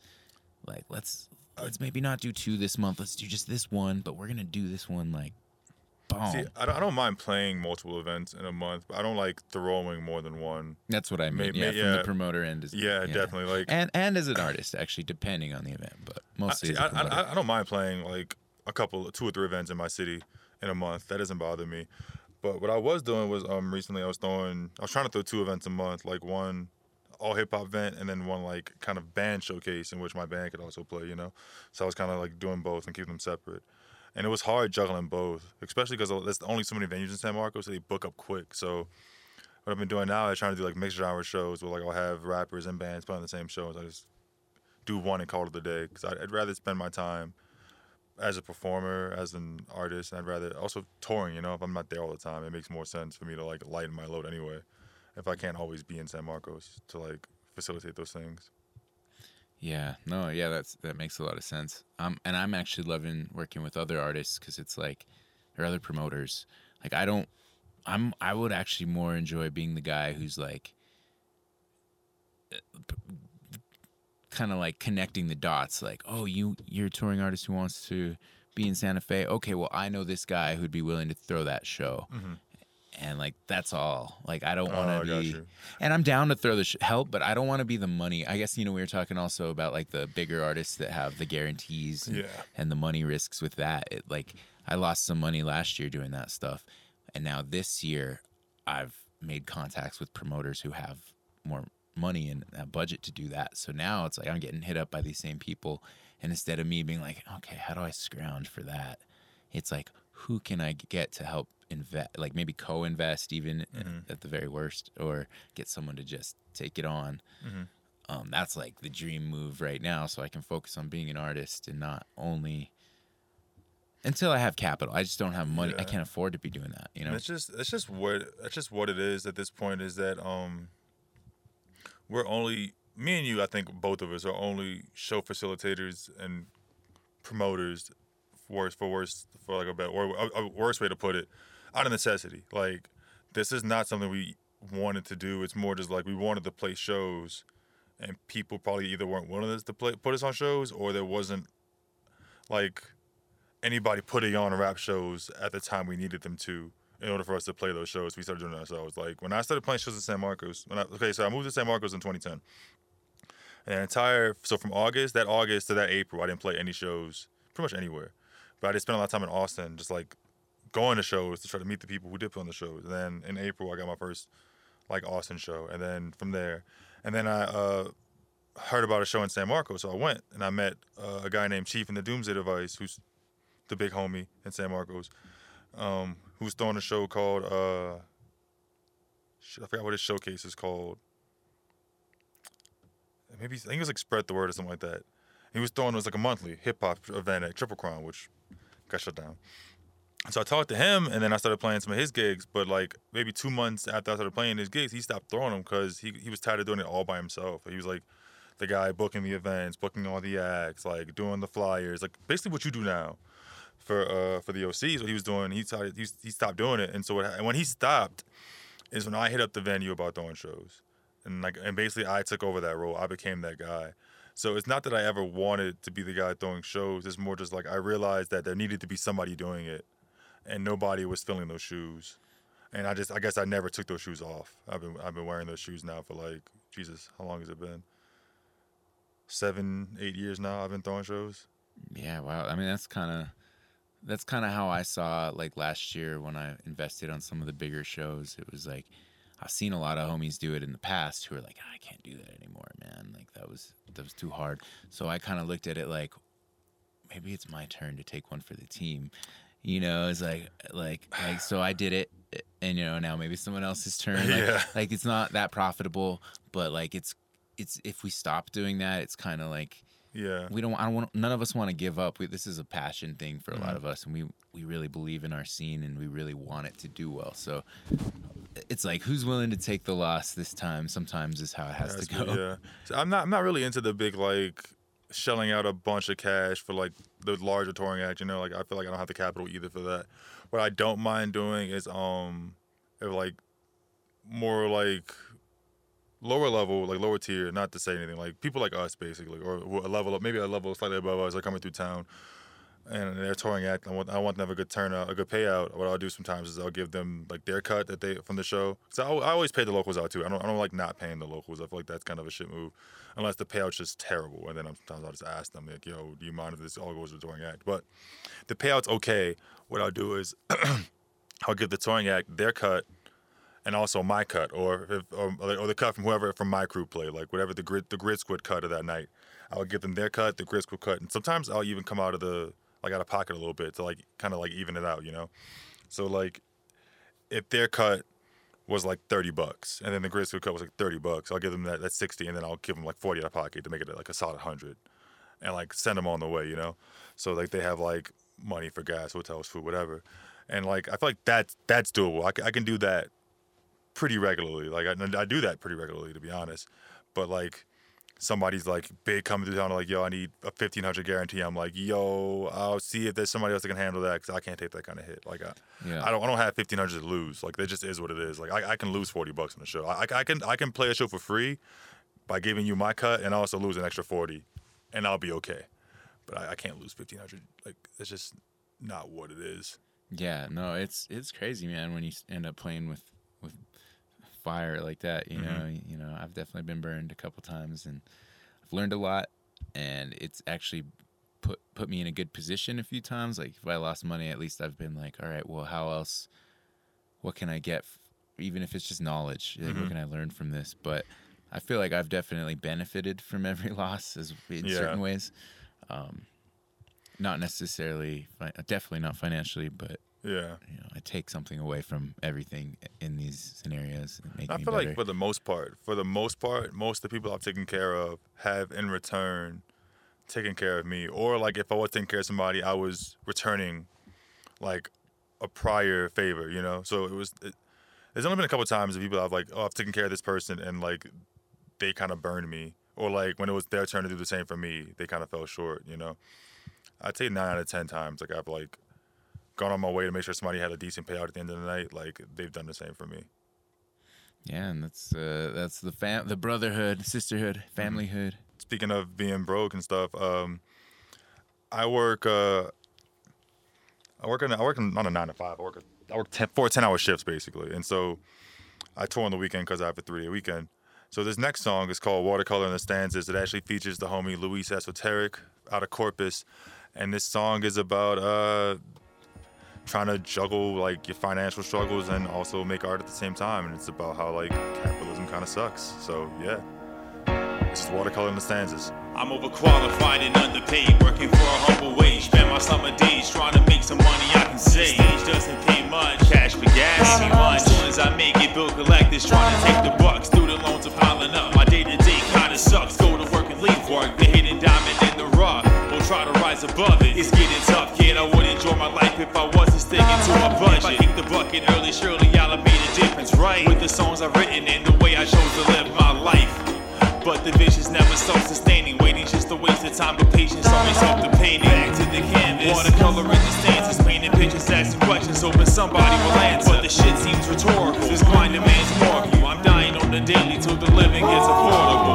Speaker 1: Like let's let's maybe not do two this month. Let's do just this one, but we're gonna do this one like boom.
Speaker 5: see, I don't, I don't mind playing multiple events in a month, but I don't like throwing more than one.
Speaker 1: That's what I mean. Yeah,
Speaker 5: may-
Speaker 1: from the promoter end. Is,
Speaker 5: Yeah, definitely, like-
Speaker 1: and and as an artist, actually, depending on the event, but
Speaker 5: I,
Speaker 1: mostly
Speaker 5: see,
Speaker 1: as a
Speaker 5: I. I, I don't mind playing like a couple, two or three events in my city in a month. That doesn't bother me. But what I was doing was um recently I was throwing, I was trying to throw two events a month, like one all hip hop event and then one like kind of band showcase in which my band could also play. You know, so I was kind of like doing both and keeping them separate. And it was hard juggling both, especially because there's only so many venues in San Marcos, so they book up quick. So what I've been doing now is trying to do like mixed genre shows where like I'll have rappers and bands playing the same shows. I just do one and call it a day because I'd, I'd rather spend my time as a performer, as an artist, and I'd rather also touring. You know, if I'm not there all the time, it makes more sense for me to like lighten my load anyway. If I can't always be in San Marcos to like facilitate those things.
Speaker 1: Yeah, no, yeah, that's that makes a lot of sense. Um, and I'm actually loving working with other artists because it's like, or other promoters. Like I don't, I'm I would actually more enjoy being the guy who's like, kind of like connecting the dots. Like, oh, you you're a touring artist who wants to be in Santa Fe. Okay, well, I know this guy who'd be willing to throw that show. And like that's all. Like I don't.
Speaker 5: Oh,
Speaker 1: want to
Speaker 5: got
Speaker 1: be, and I'm down to throw the sh- help, but I don't want to be the money. I guess you know we were talking also about like the bigger artists that have the guarantees and,
Speaker 5: Yeah.
Speaker 1: and the money risks with that. It, like I lost some money last year doing that stuff, and now this year I've made contacts with promoters who have more money and a budget to do that. So now it's like I'm getting hit up by these same people, and instead of me being like, okay, how do I scrounge for that? It's like who can I get to help invest, like maybe co-invest even at the very worst, or get someone to just take it on. Um, that's like the dream move right now, so I can focus on being an artist and not only until I have capital. I just don't have money. I can't afford to be doing that. You know.
Speaker 5: It's just it's just what that's just what it is at this point is that um we're only me and you I think both of us are only show facilitators and promoters for worse for worse for like a better or a, a worse way to put it out of necessity like this is not something we wanted to do it's more just like we wanted to play shows and people probably either weren't willing to play put us on shows or there wasn't like anybody putting on rap shows at the time we needed them to in order for us to play those shows. We started doing it ourselves. Like when I started playing shows in San Marcos, when I, okay, so I moved to San Marcos in 2010. And the entire so from August, that August to that April, I didn't play any shows pretty much anywhere. But I just spent a lot of time in Austin, just like going to shows to try to meet the people who did put on the shows. And then in April, I got my first like Austin show, and then from there, and then I uh, heard about a show in San Marcos, so I went and I met uh, a guy named Chief in the Doomsday Device, who's the big homie in San Marcos, um, who's throwing a show called uh, I forgot what his showcase is called. Maybe I think it was like Spread the Word or something like that. He was throwing it was like a monthly hip hop event at Triple Crown, which got shut down. So I talked to him, and then I started playing some of his gigs. But like maybe two months after I started playing his gigs, he stopped throwing them because he he was tired of doing it all by himself. He was like the guy booking the events, booking all the acts, like doing the flyers, like basically what you do now for uh for the OCs. What he was doing, he started he, he stopped doing it, and so what, and when he stopped, is when I hit up the venue about throwing shows, and like and basically I took over that role. I became that guy. So it's not that I ever wanted to be the guy throwing shows. It's more just like I realized that there needed to be somebody doing it, and nobody was filling those shoes. And I just I guess I never took those shoes off. I've been I've been wearing those shoes now for like Jesus, how long has it been? Seven, eight years now. I've been throwing shows.
Speaker 1: Yeah, wow. I mean, that's kind of that's kind of how I saw like last year when I invested on some of the bigger shows. It was like I've seen a lot of homies do it in the past who are like, I can't do that anymore, man. Like that was that was too hard. So I kind of looked at it like maybe it's my turn to take one for the team. You know, it's like like like so I did it and you know now maybe someone else's [laughs] turn. Like,
Speaker 5: Yeah.
Speaker 1: like it's not that profitable, but like it's it's if we stop doing that, it's kind of like
Speaker 5: Yeah.
Speaker 1: we don't I don't want none of us want to give up. We, this is a passion thing for a
Speaker 5: Mm-hmm.
Speaker 1: lot of us and we we really believe in our scene and we really want it to do well. So it's like who's willing to take the loss this time sometimes is how it has
Speaker 5: That's
Speaker 1: to go.
Speaker 5: Yeah. So I'm not I'm not really into the big like shelling out a bunch of cash for like the larger touring act, you know, like I feel like I don't have the capital either for that. What I don't mind doing is um if like more like lower level, like lower tier, not to say anything, like people like us basically, or a level up, maybe a level slightly above us, are coming through town, and they're touring act. I want, I want them to have a good turnout, uh, a good payout. What I'll do sometimes is I'll give them like their cut that they from the show. So I, I always pay the locals out too. I don't, I don't like not paying the locals. I feel like that's kind of a shit move, unless the payout's just terrible. And then I'm, sometimes I'll just ask them like, "Yo, do you mind if this all goes to the touring act?" But the payout's okay. What I'll do is [clears throat] I'll give the touring act their cut and also my cut, or if, or, or the cut from whoever from my crew play, like whatever the grid the grid squid cut of that night. I would give them their cut, the grid squid cut, and sometimes I'll even come out of the like out of pocket a little bit to like kind of like even it out, you know. So like, if their cut was like thirty bucks, and then the grid cut was like thirty bucks, I'll give them that that's sixty, and then I'll give them like forty out of pocket to make it like a solid hundred, and like send them on the way, you know. So like they have like money for gas, hotels, food, whatever, and like I feel like that's that's doable. I, I can do that pretty regularly. Like I, I do that pretty regularly, to be honest. But like somebody's like big coming through town, like yo, I need a fifteen hundred guarantee. I'm like yo, I'll see if there's somebody else that can handle that because I can't take that kind of hit. Like I,
Speaker 1: Yeah.
Speaker 5: I don't, I don't have fifteen hundred to lose. Like that just is what it is. Like I, I can lose forty bucks on the show. I, I can I can play a show for free by giving you my cut and also lose an extra forty, and I'll be okay. But I, I can't lose fifteen hundred. Like that's just not what it is.
Speaker 1: Yeah, no, it's it's crazy, man. When you end up playing with fire like that, you know,
Speaker 5: Mm-hmm.
Speaker 1: you know, I've definitely been burned a couple times, and I've learned a lot, and it's actually put put me in a good position a few times. Like if I lost money, at least I've been like, all right, well, how else? What can I get? f- Even if it's just knowledge, like,
Speaker 5: Mm-hmm.
Speaker 1: what can I learn from this? But I feel like I've definitely benefited from every [laughs] loss, as in
Speaker 5: Yeah.
Speaker 1: certain ways. Um, not necessarily, fi- definitely not financially, but
Speaker 5: Yeah.
Speaker 1: you know, I take something away from everything in these scenarios and make
Speaker 5: I
Speaker 1: me
Speaker 5: feel like for the most part, for the most part, most of the people I've taken care of have in return taken care of me. Or like if I was taking care of somebody, I was returning like a prior favor, you know. So it was. It, there's only been a couple times of people I've like, oh, I've taken care of this person, and like they kind of burned me, or like when it was their turn to do the same for me, they kind of fell short, you know. I'd say nine out of ten times, like I've like gone on my way to make sure somebody had a decent payout at the end of the night. Like they've done the same for me.
Speaker 1: yeah, and that's uh, that's the fam- the brotherhood, sisterhood,
Speaker 5: Mm-hmm.
Speaker 1: familyhood.
Speaker 5: speaking of being broke and stuff, um, I work. Uh, I work on. I work on, on a nine to five. I work. I work ten, four 10 hour shifts basically, and so I tour on the weekend because I have a three day weekend. So this next song is called "Watercolor in the Stanzas." It actually features the homie Luis Esoteric out of Corpus, and this song is about uh, trying to juggle like your financial struggles and also make art at the same time. And it's about how like capitalism kind of sucks. So yeah, this is "Watercolor in the Stanzas."
Speaker 2: I'm overqualified and underpaid, working for a humble wage. Spend my summer days trying to make some money I can save. Stage doesn't pay much, cash for gas, me lunch. Soon as I make it, bill collectors trying to take the bucks. Student loans are piling up, my day to day kinda sucks. Go to work and leave work, the hidden diamond. It's getting tough, kid. I would enjoy my life if I wasn't sticking to a budget. If I kick the bucket early, surely y'all have made a difference, right? With the songs I've written and the way I chose to live my life. But the vision's never self-sustaining. Waiting just a waste of time, but patience always help the painting. Back to the canvas, watercolor in the stanzas, painting pictures, asking questions, hoping somebody will answer. But the shit seems rhetorical. This grind demands more of you. I'm dying on the daily till the living gets affordable.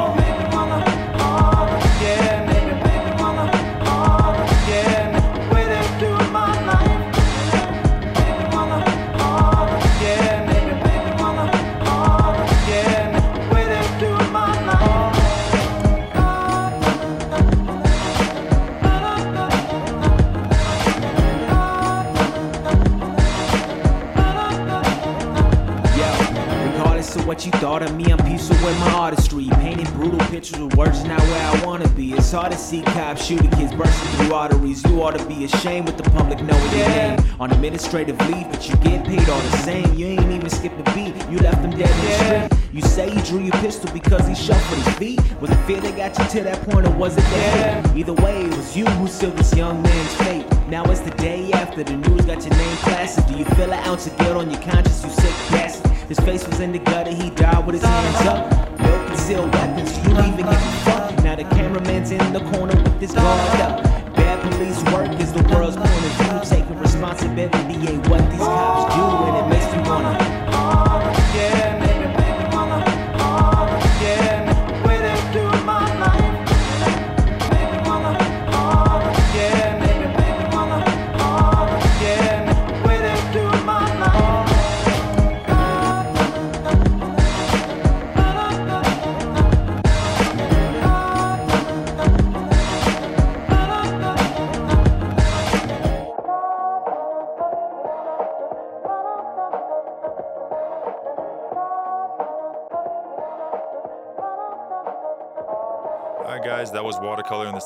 Speaker 4: What you thought of me. I'm peaceful with my artistry. Painting brutal pictures with words not where I wanna be. It's hard to see cops shooting kids bursting through arteries. You ought to be ashamed with the public knowing your name. On administrative leave, but you get paid all the same. You ain't even skipped a beat. You left them dead in the street. You say you drew your pistol because he shuffled his feet. Was it fear that got you to that point, or was it that? Either way, it was you who sealed this young man's fate. Now it's the day after the news got your name plastered. Do you feel an ounce of guilt on your conscience, you sick bastard? His face was in the gutter, he died with his hands up. No concealed weapons, you even give a fuck. Now the cameraman's in the corner with his guard up. Bad police work is the world's point of view. Taking responsibility ain't what these cops do, and it makes me wanna.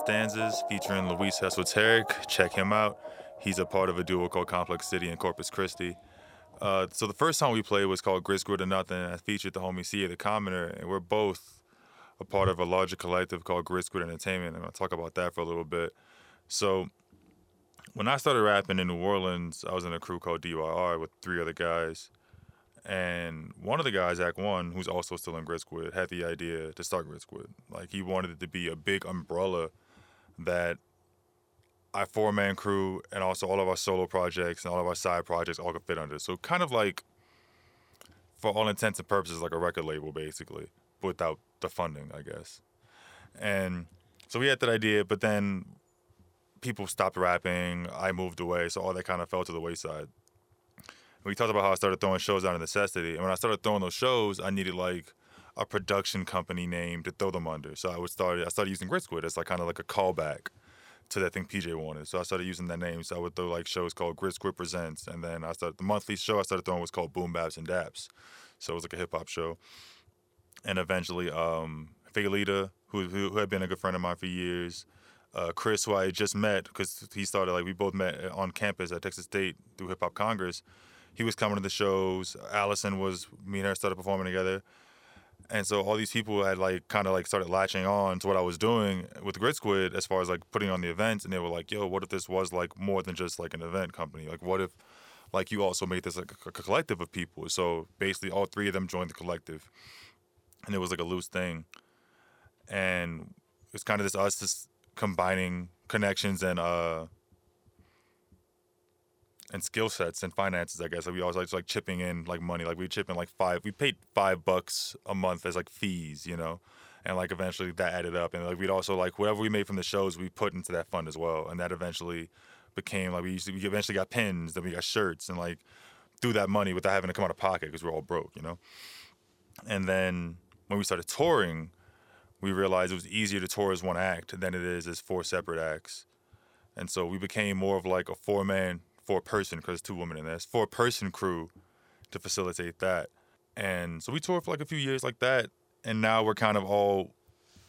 Speaker 5: Stanzas featuring Luis Esoteric. Check him out. He's a part of a duo called Complex City in Corpus Christi. Uh, so the first song we played was called Grid Squid or Nothing, and I featured the homie CA the Commoner, and we're both a part of a larger collective called Grit Entertainment. I'm gonna talk about that for a little bit. So when I started rapping in New Orleans, I was in a crew called DYR with three other guys. And one of the guys, Act One, who's also still in Squid, had the idea to start Squid. Like he wanted it to be a big umbrella that our four man crew and also all of our solo projects and all of our side projects all could fit under. So kind of like for all intents and purposes, like a record label basically, without the funding, I guess. And so we had that idea, but then people stopped rapping. I moved away, so all that kind of fell to the wayside we talked about how I started throwing shows out of necessity. And when I started throwing those shows, I needed like a production company name to throw them under. So I would start I started using Grid Squid as like kind of like a callback to that thing PJ wanted. So I started using that name. So I would throw like shows called Grid Squid Presents. And then I started the monthly show I started throwing was called Boom Baps and Daps. So it was like a hip hop show. And eventually, um, Fagalita, who, who had been a good friend of mine for years, uh, Chris, who I just met because he started like we both met on campus at Texas State through Hip Hop Congress he was coming to the shows. Allison was me and her started performing together, and so all these people had like kind of like started latching on to what I was doing with Grid Squid as far as like putting on the events, and they were like, "Yo, what if this was like more than just like an event company? Like, what if like you also made this like a, a collective of people?" So basically, all three of them joined the collective, and it was like a loose thing, and it's kind of this us just combining connections and uh and skill sets and finances, I guess. Like we always like, like chipping in like money. Like we chip in like five. We paid five bucks a month as like fees, you know, and like eventually that added up. And like we'd also like whatever we made from the shows, we put into that fund as well. And that eventually became like we used to, we eventually got pins, then we got shirts, and like through that money without having to come out of pocket because we're all broke, you know. And then when we started touring, we realized it was easier to tour as one act than it is as four separate acts. And so we became more of like a four man four person because two women in there. It's four person crew to facilitate that. And so we toured for like a few years like that. And now we're kind of all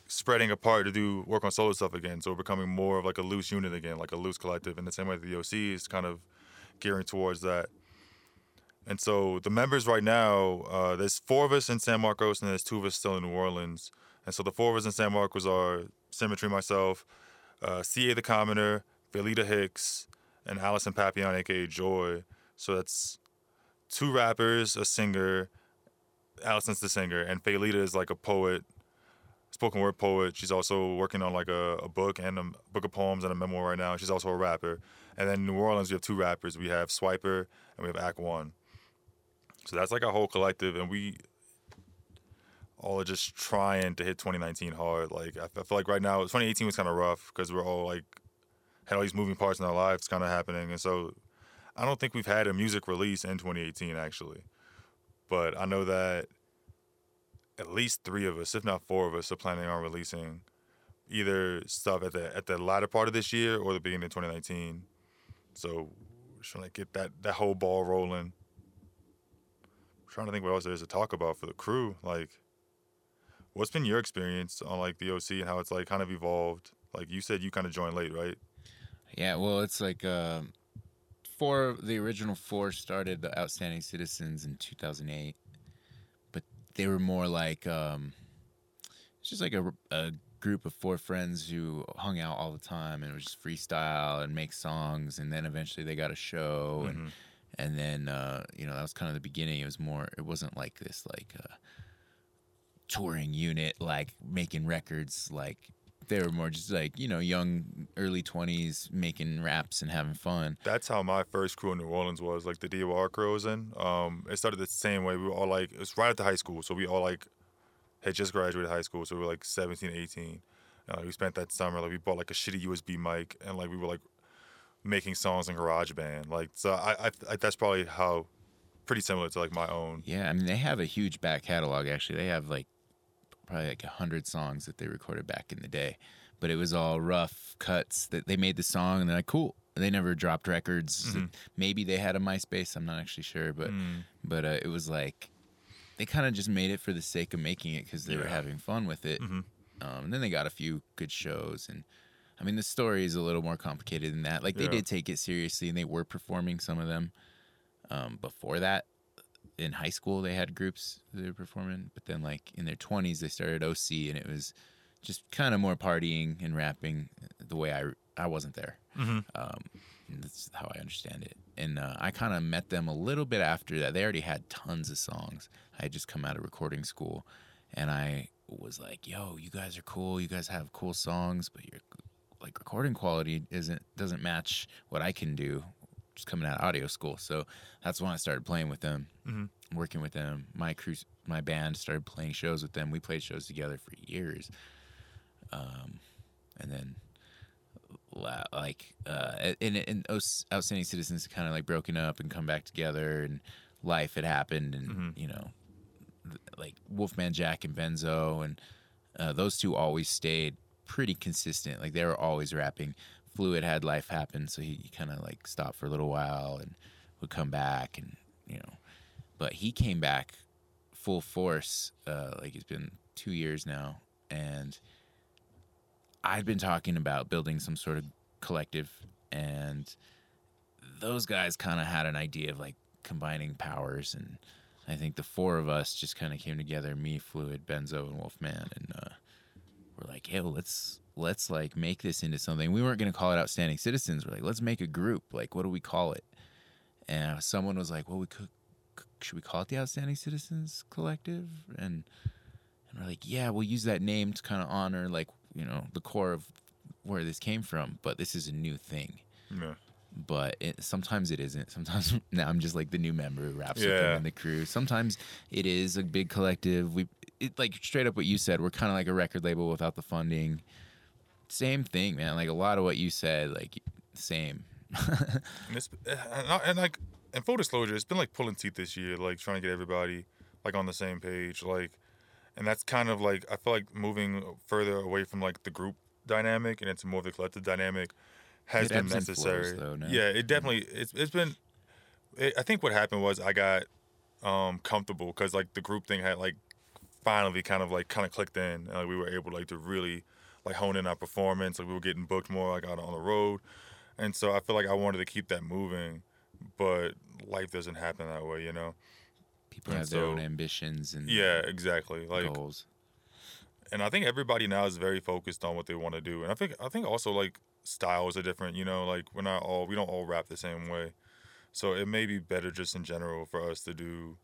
Speaker 5: spreading apart to do work on solo stuff again. So we're becoming more of like a loose unit again, like a loose collective. In the same way the OC is kind of gearing towards that. And so the members right now, uh, there's four of us in San Marcos and there's two of us still in New Orleans. And so the four of us in San Marcos are Symmetry, myself, uh, CA the Commoner, Felita Hicks, and Allison Papillon, aka Joy. So that's two rappers, a singer. Allison's the singer, and Felita is like a poet, spoken word poet. She's also working on like a, a book and a book of poems and a memoir right now. She's also a rapper. And then New Orleans, we have two rappers. We have Swiper and we have Act One. So that's like our whole collective, and we all are just trying to hit 2019 hard. Like I feel like right now, 2018 was kind of rough because we're all like had all these moving parts in our lives kind of happening, and so I don't think we've had a music release in 2018 actually. But I know that at least three of us, if not four of us, are planning on releasing either stuff at the at the latter part of this year or the beginning of 2019. So we're trying to get that that whole ball rolling. trying to think what else there is to talk about for the crew. Like, what's been your experience on like the OC and how it's like kind of evolved? Like you said, you kind of joined late, right?
Speaker 1: Yeah, well, it's like um, four. The original four started the Outstanding Citizens in 2008, but they were more like um, it's just like a, a group of four friends who hung out all the time and it was just freestyle and make songs, and then eventually they got a show and. And then uh, you know that was kind of the beginning. It was more. It wasn't like this like uh, touring unit, like making records. Like they were more just like you know young, early twenties, making raps and having fun.
Speaker 5: That's how my first crew in New Orleans was, like the DOR crew I was in. Um, it started the same way. We were all like, it was right after high school, so we all like had just graduated high school, so we were like 17, 18. And like we spent that summer, like we bought like a shitty USB mic, and like we were like making songs in GarageBand. Like so, I, I, I that's probably how pretty similar to like my own.
Speaker 1: Yeah, I mean they have a huge back catalog. Actually, they have like probably like a hundred songs that they recorded back in the day, but it was all rough cuts that they made the song and they're like cool. They never dropped records. Maybe they had a MySpace. I'm not actually sure, but but uh, it was like they kind of just made it for the sake of making it because they were having fun with it. Um, and then they got a few good shows, and I mean the story is a little more complicated than that. Like they
Speaker 5: Yeah.
Speaker 1: did take it seriously, and they were performing some of them. Um, before that, in high school, they had groups they were performing, but then like in their twenties, they started OC, and it was just kind of more partying and rapping. The way I I wasn't there. Um, that's how I understand it. And uh, I kind of met them a little bit after that. They already had tons of songs. I had just come out of recording school, and I was like, "Yo, you guys are cool. You guys have cool songs, but your like recording quality isn't doesn't match what I can do." Just coming out of audio school, so that's when I started playing with them, working with them. My crew, my band started playing shows with them. We played shows together for years, um, and then like uh and, and outstanding citizens kind of like broken up and come back together and life had happened and you know like wolfman jack and benzo and uh, those two always stayed pretty consistent. Like they were always rapping fluid had life happen so he, he kind of like stopped for a little while and would come back and you know but he came back full force uh like it's been two years now and I'd been talking about building some sort of collective, and those guys kind of had an idea of like combining powers, and I think the four of us just kind of came together: me, Fluid, Benzo, and Wolfman, and uh, we're like, "Hey, let's let's like make this into something." We weren't gonna call it Outstanding Citizens. We're like, "Let's make a group. Like, what do we call it?" And someone was like, "Well, we could." Should we call it the Outstanding Citizens Collective? And and we're like, yeah, we'll use that name to kind of honor like you know the core of where this came from. But this is a new thing.
Speaker 5: Yeah.
Speaker 1: But it, sometimes it isn't. Sometimes [laughs] now I'm just like the new member who raps with
Speaker 5: Yeah.
Speaker 1: them in the crew. Sometimes it is a big collective. We it like straight up what you said. We're kind of like a record label without the funding. Same thing, man. Like a lot of what you said, like same. [laughs]
Speaker 5: And and, and like and full disclosure, it's been like pulling teeth this year, like trying to get everybody like on the same page, like, and that's kind of like I feel like moving further away from like the group dynamic and into more of the collective dynamic has
Speaker 1: It
Speaker 5: been
Speaker 1: and flows,
Speaker 5: necessary.
Speaker 1: though?
Speaker 5: Yeah, it definitely it's it's been. It, I think what happened was I got um comfortable because like the group thing had like finally kind of like kind of clicked in and like we were able like to really like hone in our performance like we were getting booked more like out on the road and so i feel like i wanted to keep that moving but life doesn't happen that way you know
Speaker 1: People
Speaker 5: And
Speaker 1: have their own ambitions and
Speaker 5: yeah exactly like
Speaker 1: goals.
Speaker 5: and I think everybody now is very focused on what they want to do. And I think I think also like styles are different. You know, like we're not all we don't all rap the same way. So it may be better just in general for us to do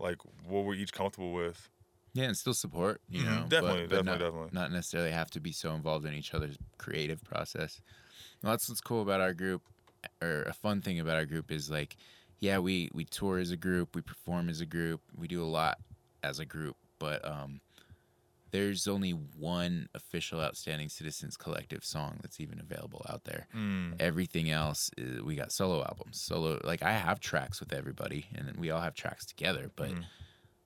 Speaker 5: like what we're each comfortable with.
Speaker 1: Yeah, and still support, you
Speaker 5: Mhm,
Speaker 1: know.
Speaker 5: definitely,
Speaker 1: but
Speaker 5: definitely,
Speaker 1: not,
Speaker 5: definitely.
Speaker 1: Not necessarily have to be so involved in each other's creative process. Well, that's what's cool about our group, or a fun thing about our group is like, yeah, we we tour as a group, we perform as a group, we do a lot as a group, but um, there's only one official Outstanding Citizens Collective song that's even available out there.
Speaker 5: Mm.
Speaker 1: Everything else, is, we got solo albums. Solo, like I have tracks with everybody, and we all have tracks together. But
Speaker 5: Mhm.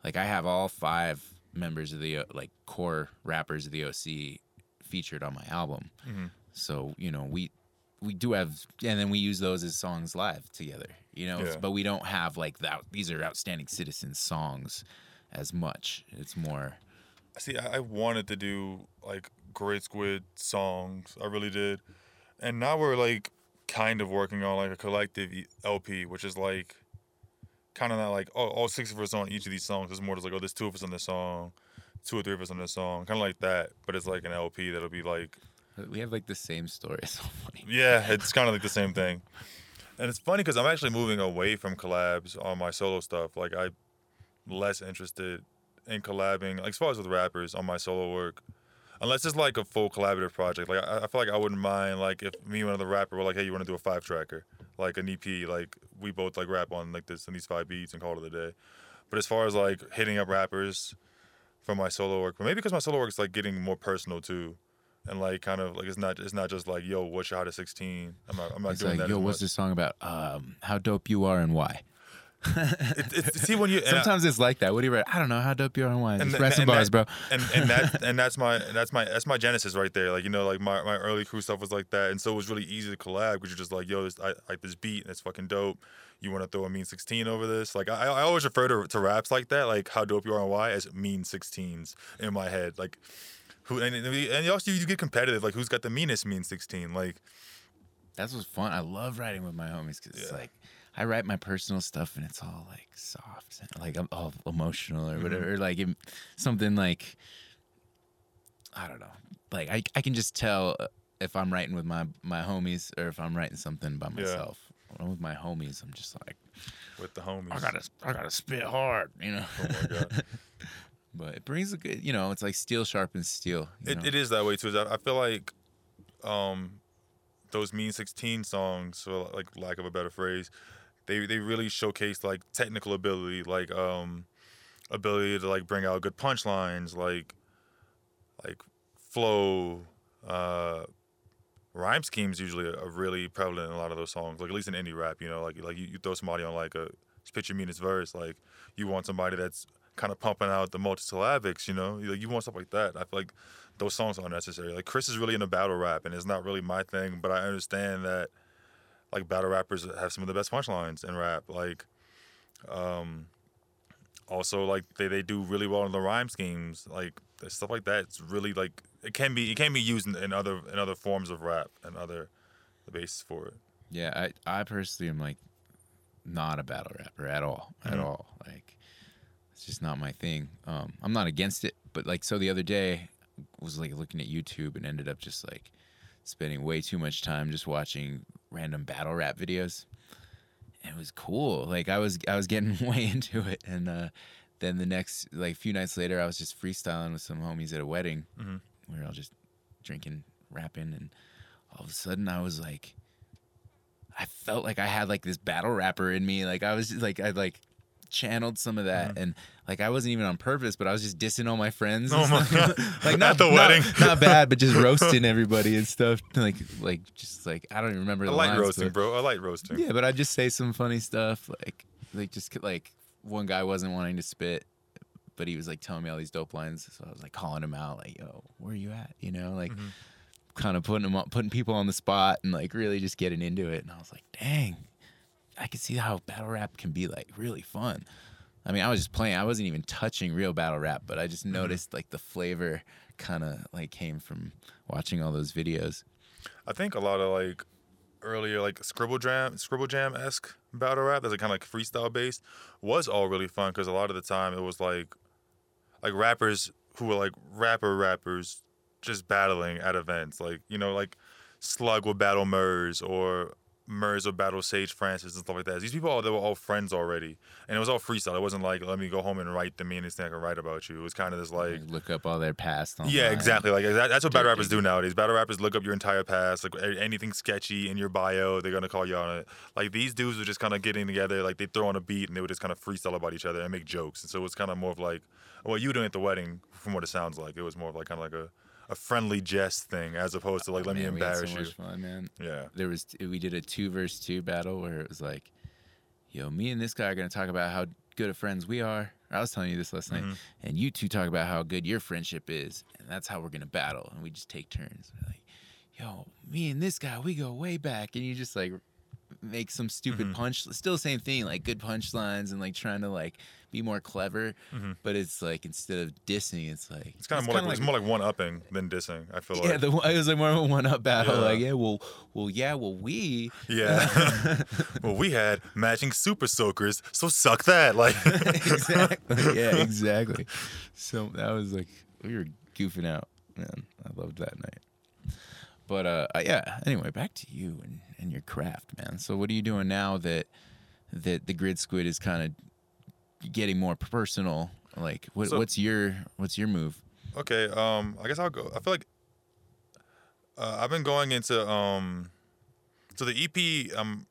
Speaker 1: like I have all five members of the uh, like core rappers of the OC featured on my album.
Speaker 5: Mhm.
Speaker 1: So you know we we do have, and then we use those as songs live together. You know,
Speaker 5: Yeah.
Speaker 1: but we don't have like that. These are Outstanding Citizens songs as much. It's more.
Speaker 5: See, I wanted to do like Grid Squid songs. I really did. And now we're like kind of working on like a collective LP, which is like kind of not like, oh, all six of us on each of these songs. It's more just like, oh, there's two of us on this song, two or three of us on this song. Kind of like that. But it's like an LP that'll be like, uh,
Speaker 1: We have like the same story. [laughs] It's so funny.
Speaker 5: yeah, it's kind of like the same thing. And it's funny because I'm actually moving away from collabs on my solo stuff. Like I'm less interested in collabing, like as far as with rappers on my solo work, unless it's like a full collaborative project. Like I, I feel like I wouldn't mind like if me and another rapper were like, hey, you want to do a five tracker, like an EP, like we both like rap on like this and these five beats and call it a day. But as far as like hitting up rappers for my solo work, but maybe because my solo work is like getting more personal too. And like kind of like it's not it's not just like yo what's your hottest sixteen I'm not I'm not
Speaker 1: It's
Speaker 5: doing
Speaker 1: like,
Speaker 5: that
Speaker 1: yo, what's
Speaker 5: much.
Speaker 1: this song about? Um, how dope you are and why. [laughs]
Speaker 5: It, it's see when you and I-
Speaker 1: Sometimes it's like that. What do you write? I don't know how dope you are and why. Just
Speaker 5: th-
Speaker 1: rap some
Speaker 5: and
Speaker 1: bars,
Speaker 5: that-
Speaker 1: bro.
Speaker 5: And and that and that's my that's my that's my genesis right there. Like you know, like my, my early crew stuff was like that, and so it was really easy to collab because you're just like, yo, this I like this beat and it's fucking dope. You want to throw a mean sixteen over this? Like I I always refer to to raps like that, like how dope you are and why, as mean sixteens in my head. Like who and and also you get competitive. Like who's got the meanest mean sixteen? Like
Speaker 1: That's what's fun. I love writing with my homies because it's like I write my personal stuff and it's all like soft, and, like I'm all emotional or whatever. Like it, something like I don't know. Like I I can just tell uh, if I'm writing with my my homies or if I'm writing something by
Speaker 5: Yeah.
Speaker 1: myself. When I'm with my homies, I'm just like
Speaker 5: with the homies.
Speaker 1: I gotta I gotta spit hard, you know.
Speaker 5: Oh my god. [laughs]
Speaker 1: but it brings a good, you know, it's like steel sharpens steel. you
Speaker 5: It,
Speaker 1: know?
Speaker 5: it is that way too. I I feel like um, those Mean Sixteen songs, for like lack of a better phrase, they they really showcase like technical ability, like um, ability to like bring out good punchlines, like like flow. Uh, rhyme schemes usually are really prevalent in a lot of those songs. Like at least in indie rap, you know, like like you, you throw somebody on like a spit your meanest verse, like you want somebody that's kind of pumping out the multisyllabics, you know, you, you want stuff like that. I feel like those songs aren't necessary. Like Chris is really into battle rap, and it's not really my thing, but I understand that like battle rappers have some of the best punchlines in rap. Like, um, also like they, they do really well in the rhyme schemes, like stuff like that. It's really like it can be it can be used in, in other in other forms of rap and other the basis for it.
Speaker 1: Yeah, I I personally am like not a battle rapper at all, at
Speaker 5: Mhm.
Speaker 1: all. Like it's just not my thing. Um, I'm not against it, but like so the other day was like looking at YouTube and ended up just like spending way too much time just watching random battle rap videos. And it was cool. Like I was I was getting [laughs] way into it, and uh, then the next like few nights later, I was just freestyling with some homies at a wedding.
Speaker 5: Mhm.
Speaker 1: We were all just drinking, rapping, and all of a sudden I was like. I felt like I had like this battle rapper in me. Like I was just like I like channeled some of that,
Speaker 5: Mm-hmm.
Speaker 1: and like I wasn't even on purpose, but I was just dissing all my friends.
Speaker 5: Oh my. God. [laughs]
Speaker 1: like
Speaker 5: At
Speaker 1: not
Speaker 5: the
Speaker 1: not-
Speaker 5: wedding? [laughs]
Speaker 1: not bad, but just [laughs] roasting everybody and stuff. Like like just like I don't even remember the lines.
Speaker 5: I
Speaker 1: the
Speaker 5: like
Speaker 1: lines,
Speaker 5: roasting,
Speaker 1: but-
Speaker 5: bro. I like roasting.
Speaker 1: Yeah, but I just say some funny stuff. Like like just like one guy wasn't wanting to spit. But he was like telling me all these dope lines, so I was like calling him out, like, "Yo, where are you at?" You know, like
Speaker 5: Mm-hmm.
Speaker 1: kind of putting him up, putting people on the spot, and like really just getting into it. And I was like, dang, I could see how battle rap can be like really fun. I mean, I was just playing. I wasn't even touching real battle rap, but I just
Speaker 5: Mm-hmm.
Speaker 1: noticed like the flavor kind of like came from watching all those videos.
Speaker 5: I think a lot of like earlier like scribble jam scribble jam esque battle rap that's like kind of like freestyle based was all really fun because a lot of the time it was like like rappers who were like rapper rappers just battling at events. Like, you know, like Slug would battle Murs or Would battle Sage Francis and stuff like that. These people, they were all friends already. And it was all freestyle. It wasn't like, let me go home and write the meanest thing I can write about you. It was kind of this like,
Speaker 1: look up all their past.
Speaker 5: yeah, exactly. Like that, that's what battle rappers do nowadays. Battle rappers look up your entire past, like anything sketchy in your bio, they're gonna call you on it. Like these dudes were just kind of getting together, like they throw on a beat and they would just kind of freestyle about each other and make jokes. And so it was kind of more of like what you were doing at the wedding, from what it sounds like. It was more of like kind of like a, a friendly jest thing, as opposed to like let me
Speaker 1: Man, had
Speaker 5: embarrass
Speaker 1: so
Speaker 5: you.
Speaker 1: fun, man.
Speaker 5: Yeah.
Speaker 1: There was we did a two verse two battle where it was like, yo, me and this guy are gonna talk about how good of friends we are. I was telling you this last
Speaker 5: Mm-hmm.
Speaker 1: night, and you two talk about how good your friendship is, and that's how we're gonna battle. And we just take turns. We're like, yo, me and this guy, we go way back, and you just like make some stupid
Speaker 5: Mm-hmm.
Speaker 1: punch. Still the same thing, like good punchlines and like trying to like be more clever. But it's like instead of dissing, it's like
Speaker 5: Mm-hmm. It's kind of more like, it's more like one upping than dissing. I feel
Speaker 1: yeah,
Speaker 5: like.
Speaker 1: the, it was like more of a one-up battle.
Speaker 5: Yeah.
Speaker 1: Like, yeah, well, well, yeah, well, we,
Speaker 5: yeah. [laughs] well, we had matching super soakers, so suck that. Like. [laughs]
Speaker 1: exactly, yeah, [laughs] exactly. So that was like we were goofing out, man. I loved that night. But uh, uh, yeah. Anyway, back to you and, and your craft, man. So what are you doing now that that the grid squid is kind of getting more personal? Like, what,
Speaker 5: So-
Speaker 1: what's your what's your move?
Speaker 5: Okay, um, I guess I'll go. I feel like uh, I've been going into um, so the EP. Um,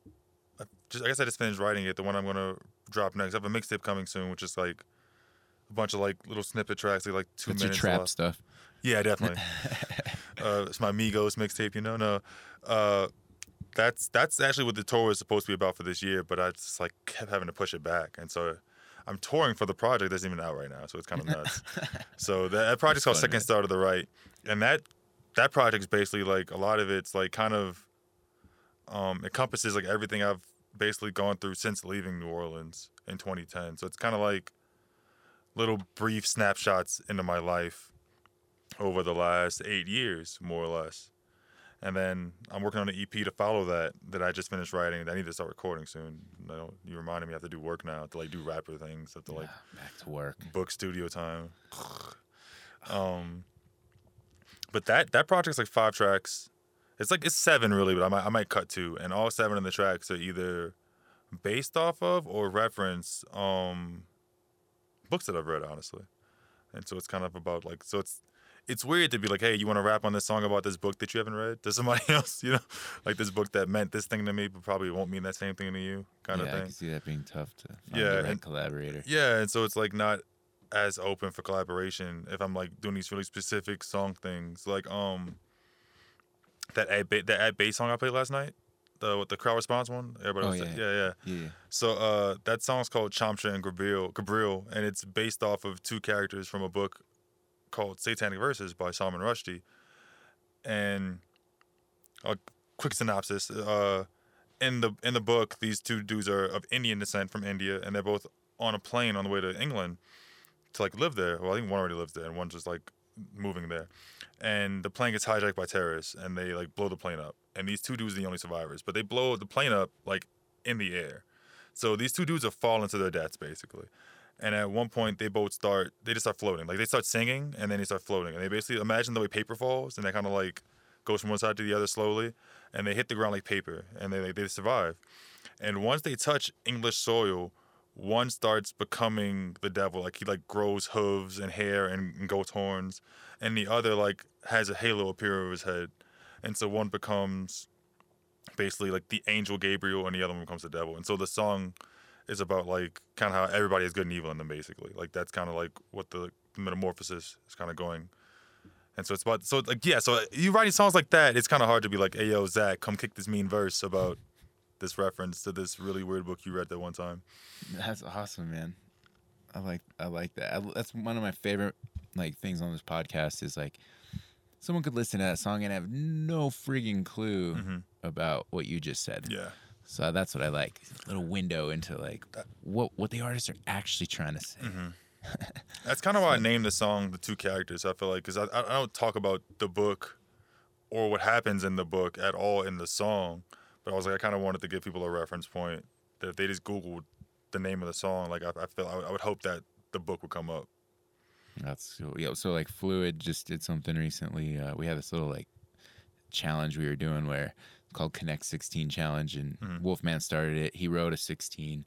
Speaker 5: I just I guess I just finished writing it. The one I'm gonna drop next. I have a mixtape coming soon, which is like a bunch of like little snippet tracks, like, like two
Speaker 1: your
Speaker 5: minutes.
Speaker 1: trap
Speaker 5: long.
Speaker 1: stuff?
Speaker 5: Yeah, definitely. [laughs] uh, it's my Migos mixtape. You know, no. Uh, that's that's actually what the tour was supposed to be about for this year, but I just like kept having to push it back, and so I'm touring for the project that's even out right now, so it's kind of nuts. [laughs] so that, that project's called
Speaker 1: funny,
Speaker 5: Second
Speaker 1: man.
Speaker 5: Star to the Right, and that that project's basically like a lot of it's like kind of um, encompasses like everything I've basically gone through since leaving New Orleans in 2010. So it's kind of like little brief snapshots into my life over the last eight years, more or less. And then I'm working on an EP to follow that that I just finished writing. I need to start recording soon. You, know, you reminded me I have to do work now to like do rapper things. I have to like
Speaker 1: Back to work.
Speaker 5: book studio time. [sighs] um, but that that project's like five tracks. It's like it's seven really, but I might I might cut two, and all seven of the tracks are either based off of or reference um books that I've read, honestly. And so it's kind of about like so it's it's weird to be like, hey, you want to rap on this song about this book that you haven't read to somebody [laughs] else, you know, like this book that meant this thing to me, but probably won't mean that same thing to you, kind
Speaker 1: yeah,
Speaker 5: of
Speaker 1: I
Speaker 5: thing.
Speaker 1: can see that being tough to find
Speaker 5: Yeah,
Speaker 1: the right
Speaker 5: and-
Speaker 1: collaborator.
Speaker 5: Yeah, and so it's like not as open for collaboration if I'm like doing these really specific song things, like um that ad ba- that ad bass song I played last night, the with the crowd response one. Everybody
Speaker 1: Oh,
Speaker 5: was
Speaker 1: yeah.
Speaker 5: yeah, yeah.
Speaker 1: Yeah.
Speaker 5: So uh, that song's called Chamcha and Gabriel, Gabriel, and it's based off of two characters from a book called Satanic Verses by Salman Rushdie. And a quick synopsis: uh, in the in the book, these two dudes are of Indian descent from India, and they're both on a plane on the way to England to like live there. Well, I think one already lives there, and one's just like moving there. And the plane gets hijacked by terrorists, and they like blow the plane up. And these two dudes are the only survivors, but they blow the plane up like in the air. So these two dudes have fallen to their deaths basically. And at one point, they both start. They just start floating. Like they start singing, and then they start floating. And they basically imagine the way paper falls, and they kind of like goes from one side to the other slowly, and they hit the ground like paper, and they they survive. And once they touch English soil, one starts becoming the devil. Like he like grows hooves and hair and, and horns, and the other like has a halo appear over his head, and so one becomes basically like the angel Gabriel, and the other one becomes the devil. And so the song is about like kind of how everybody has good and evil in them, basically. Like that's kind of like what the metamorphosis is kind of going. And so it's about so like yeah, so uh, you writing songs like that, it's kind of hard to be like, hey yo, Zach, come kick this mean verse about this reference to this really weird book you read that one time.
Speaker 1: That's awesome, man. I like I like that. I, that's one of my favorite like things on this podcast is like someone could listen to that song and have no frigging clue mm-hmm. about what you just said.
Speaker 5: Yeah.
Speaker 1: So that's what I like. A little window into like what what the artists are actually trying to say. [laughs]
Speaker 5: That's kind of why I named the song the two characters. I feel like because I, I don't talk about the book or what happens in the book at all in the song, but I was like I kind of wanted to give people a reference point that if they just Googled the name of the song, like I, I feel I would, I would hope that the book would come up.
Speaker 1: That's cool. Yeah, so like Fluid just did something recently. Uh, we had this little like challenge we were doing where called Connect 16 challenge, and Wolfman started it. He wrote a 16,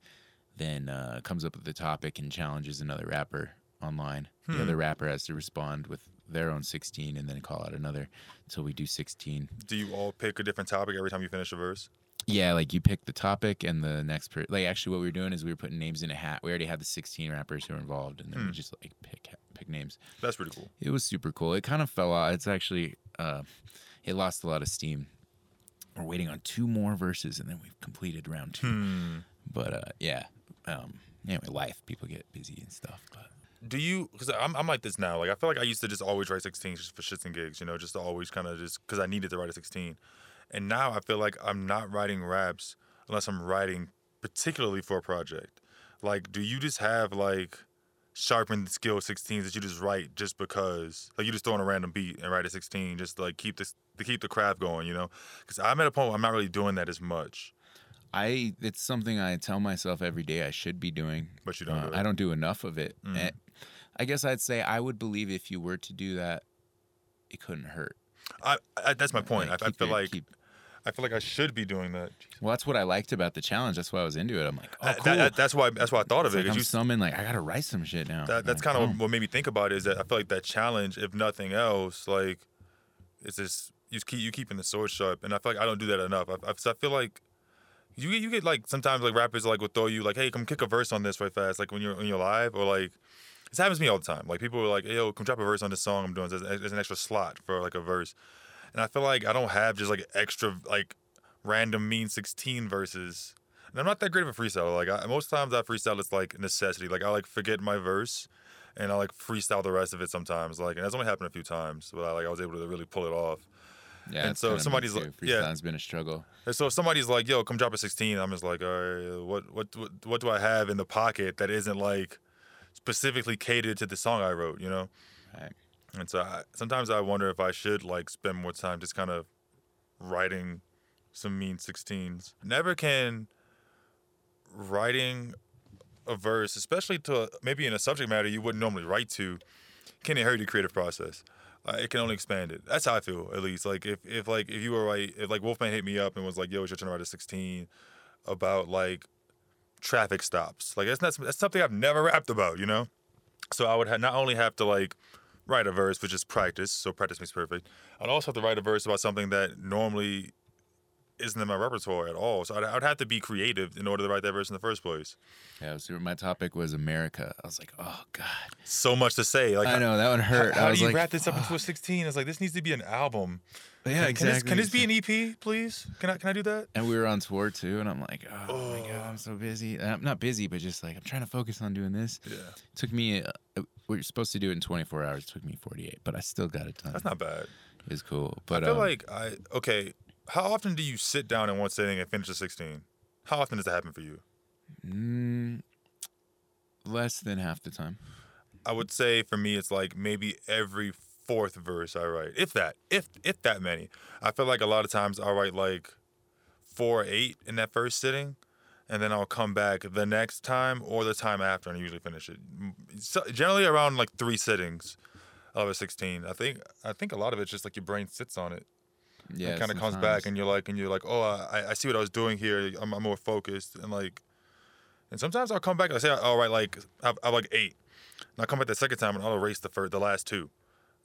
Speaker 1: then uh, comes up with the topic and challenges another rapper online. The other rapper has to respond with their own 16 and then call out another until we do 16.
Speaker 5: Do you all pick a different topic every time you finish a verse?
Speaker 1: Yeah, like you pick the topic and the next per like actually what we were doing is we were putting names in a hat. We already had the 16 rappers who were involved and then we just like pick pick names.
Speaker 5: That's pretty cool.
Speaker 1: It was super cool. It kind of fell out. It's actually uh it lost a lot of steam. We're waiting on two more verses and then we've completed round 2. But uh yeah. Um anyway, life people get busy and stuff, but
Speaker 5: Do you? Because I'm, I'm like this now. Like I feel like I used to just always write 16 just for shits and gigs. You know, just to always kind of just because I needed to write a 16. And now I feel like I'm not writing raps unless I'm writing particularly for a project. Like, do you just have like sharpened skill 16s that you just write just because? Like you just throw on a random beat and write a 16 just to like keep this to keep the craft going. You know? Because I'm at a point where I'm not really doing that as much.
Speaker 1: I it's something I tell myself every day I should be doing.
Speaker 5: But you don't
Speaker 1: Uh,
Speaker 5: do.
Speaker 1: I don't do enough of it. And I guess I'd say I would believe if you were to do that, it couldn't hurt.
Speaker 5: I, I that's my point.
Speaker 1: Like,
Speaker 5: I, I feel
Speaker 1: your-
Speaker 5: like
Speaker 1: keep-
Speaker 5: I feel like I should be doing that.
Speaker 1: well, that's what I liked about the challenge. That's why I was into it. I'm like, oh,
Speaker 5: That-
Speaker 1: cool.
Speaker 5: that- that- that's why that's why I thought
Speaker 1: It's
Speaker 5: of it.
Speaker 1: like I'm
Speaker 5: you
Speaker 1: summoned, like I gotta write some shit now.
Speaker 5: that, that's
Speaker 1: Like,
Speaker 5: kind of oh.
Speaker 1: boom.
Speaker 5: what made me think about it is that I feel like that challenge, if nothing else, like it's just you keep you keeping the sword sharp, and I feel like I don't do that enough. I, I, I feel like you get you get like sometimes like rappers like will throw you like, hey, come kick a verse on this right fast, like when you're when you're live, or like this happens to me all the time. Like people are like, hey, yo, come drop a verse on this song I'm doing. There's, there's an extra slot for like a verse, and I feel like I don't have just like extra like random mean 16 verses. And I'm not that great of a freestyler. Like I, most times I freestyle, it's like necessity. Like I like forget my verse, and I like freestyle the rest of it sometimes. Like and that's only happened a few times, but I like I was able to really pull it off.
Speaker 1: yeah.
Speaker 5: and so somebody's like- yeah.
Speaker 1: freestyling's been a struggle.
Speaker 5: And so if somebody's like, "Yo, come drop a 16," I'm just like, "All right, what what what, what do I have in the pocket that isn't like specifically catered to the song I wrote?" You know.
Speaker 1: Right.
Speaker 5: And so I, sometimes I wonder if I should like spend more time just kind of writing some mean 16s. Never can writing a verse, especially to maybe in a subject matter you wouldn't normally write to, can it hurt your creative process? Uh, it can only expand it. That's how I feel, at least. Like if, if like if you were right, if like Wolfman hit me up and was like, "Yo, you're trying to write a 16 about like traffic stops," like that's not that's something I've never rapped about, you know. So I would ha- not only have to like write a verse, which is practice, so practice makes perfect. I'd also have to write a verse about something that normally isn't in my repertoire at all. So I'd, I'd have to be creative in order to write that verse in the first place.
Speaker 1: Yeah. So my topic was America. I was like, oh god.
Speaker 5: So much to say. Like
Speaker 1: I know that one hurt.
Speaker 5: How,
Speaker 1: I was
Speaker 5: do you
Speaker 1: like,
Speaker 5: wrap this up into a 16? It's like this needs to be an album.
Speaker 1: Yeah,
Speaker 5: Can this,
Speaker 1: exactly.
Speaker 5: can this be an EP, please? Can I can I do that?
Speaker 1: And we were on tour too, and I'm like, oh, my god, I'm so busy. And I'm not busy, but just like I'm trying to focus on doing this.
Speaker 5: Yeah.
Speaker 1: took me. Uh, we are supposed to do it in 24 hours. It took me 48, but I still got it done.
Speaker 5: That's not bad.
Speaker 1: It was cool. But
Speaker 5: I feel
Speaker 1: um,
Speaker 5: like I okay. How often do you sit down in one sitting and finish a 16? How often does that happen for you?
Speaker 1: mm, less than half the time.
Speaker 5: I would say for me, it's like maybe every fourth verse I write, if that, if if that many. I feel like a lot of times I write like four or eight in that first sitting, and then I'll come back the next time or the time after and I usually finish it. So, generally around like three sittings of a 16. I think I think a lot of it's just like your brain sits on it.
Speaker 1: Yeah,
Speaker 5: it kind of comes back and you're like and you're like oh I, I see what I was doing here I'm, I'm more focused and like and sometimes I'll come back and I say all right like I've, I've like eight and I'll come back the second time and I'll erase the first the last two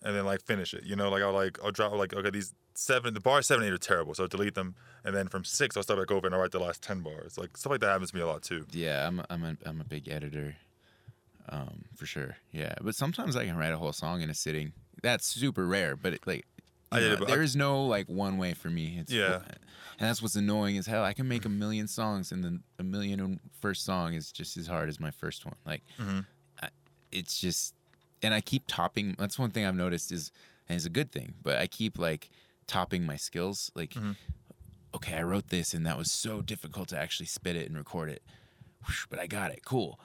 Speaker 5: and then like finish it you know like I'll like I'll drop like okay these seven the bars seven eight are terrible so I'll delete them and then from six I'll start back over and I'll write the last ten bars like stuff like that happens to me a lot too
Speaker 1: Yeah, I'm I'm a, I'm a big editor, um, for sure. Yeah, but sometimes I can write a whole song in a sitting. That's super rare, but it, like,
Speaker 5: I
Speaker 1: you
Speaker 5: did
Speaker 1: know,
Speaker 5: it, but I-
Speaker 1: there is no like one way for me. It's
Speaker 5: Yeah.
Speaker 1: and that's what's annoying as hell. I can make a million songs, and then a million and first song is just as hard as my first one. Like,
Speaker 5: Mm-hmm.
Speaker 1: I, it's just, and I keep topping. That's one thing I've noticed is, and it's a good thing, but I keep like topping my skills. Like,
Speaker 5: Mm-hmm.
Speaker 1: okay, I wrote this, and that was so difficult to actually spit it and record it, Whoosh, but I got it. Cool.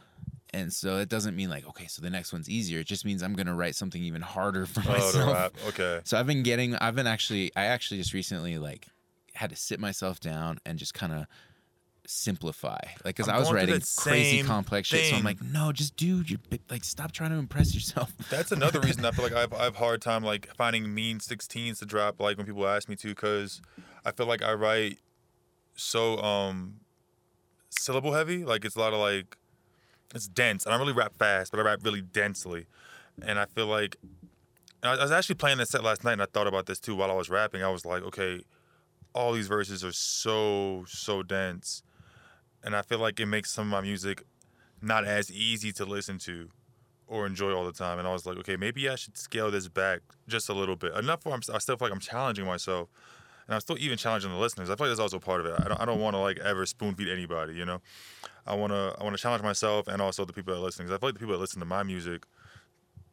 Speaker 1: And so it doesn't mean like, okay, so the next one's easier. It just means I'm gonna write something even harder [laughs] for
Speaker 5: oh
Speaker 1: myself.
Speaker 5: okay
Speaker 1: So I've been getting, I've been actually, I actually just recently like had to sit myself down and just kind of simplify. Like, because I was writing crazy complex shit, so I'm like, no, just do your like, stop trying to impress yourself. [laughs]
Speaker 5: That's another reason I feel like [laughs] I've I've hard time like finding mean 16s to drop like when people ask me to because I feel like I write so um syllable heavy like it's a lot of like it's dense and I don't really rap fast but I rap really densely and I feel like and I was actually playing that set last night and I thought about this too while I was rapping I was like okay all these verses are so so dense and I feel like it makes some of my music not as easy to listen to or enjoy all the time. And I was like, okay, maybe I should scale this back just a little bit. Enough where I'm, I still feel like I'm challenging myself. And I'm still even challenging the listeners. I feel like that's also part of it. I don't, I don't want to like ever spoon feed anybody, you know? I want to I want to challenge myself and also the people that are listening. 'Cause I feel like the people that listen to my music,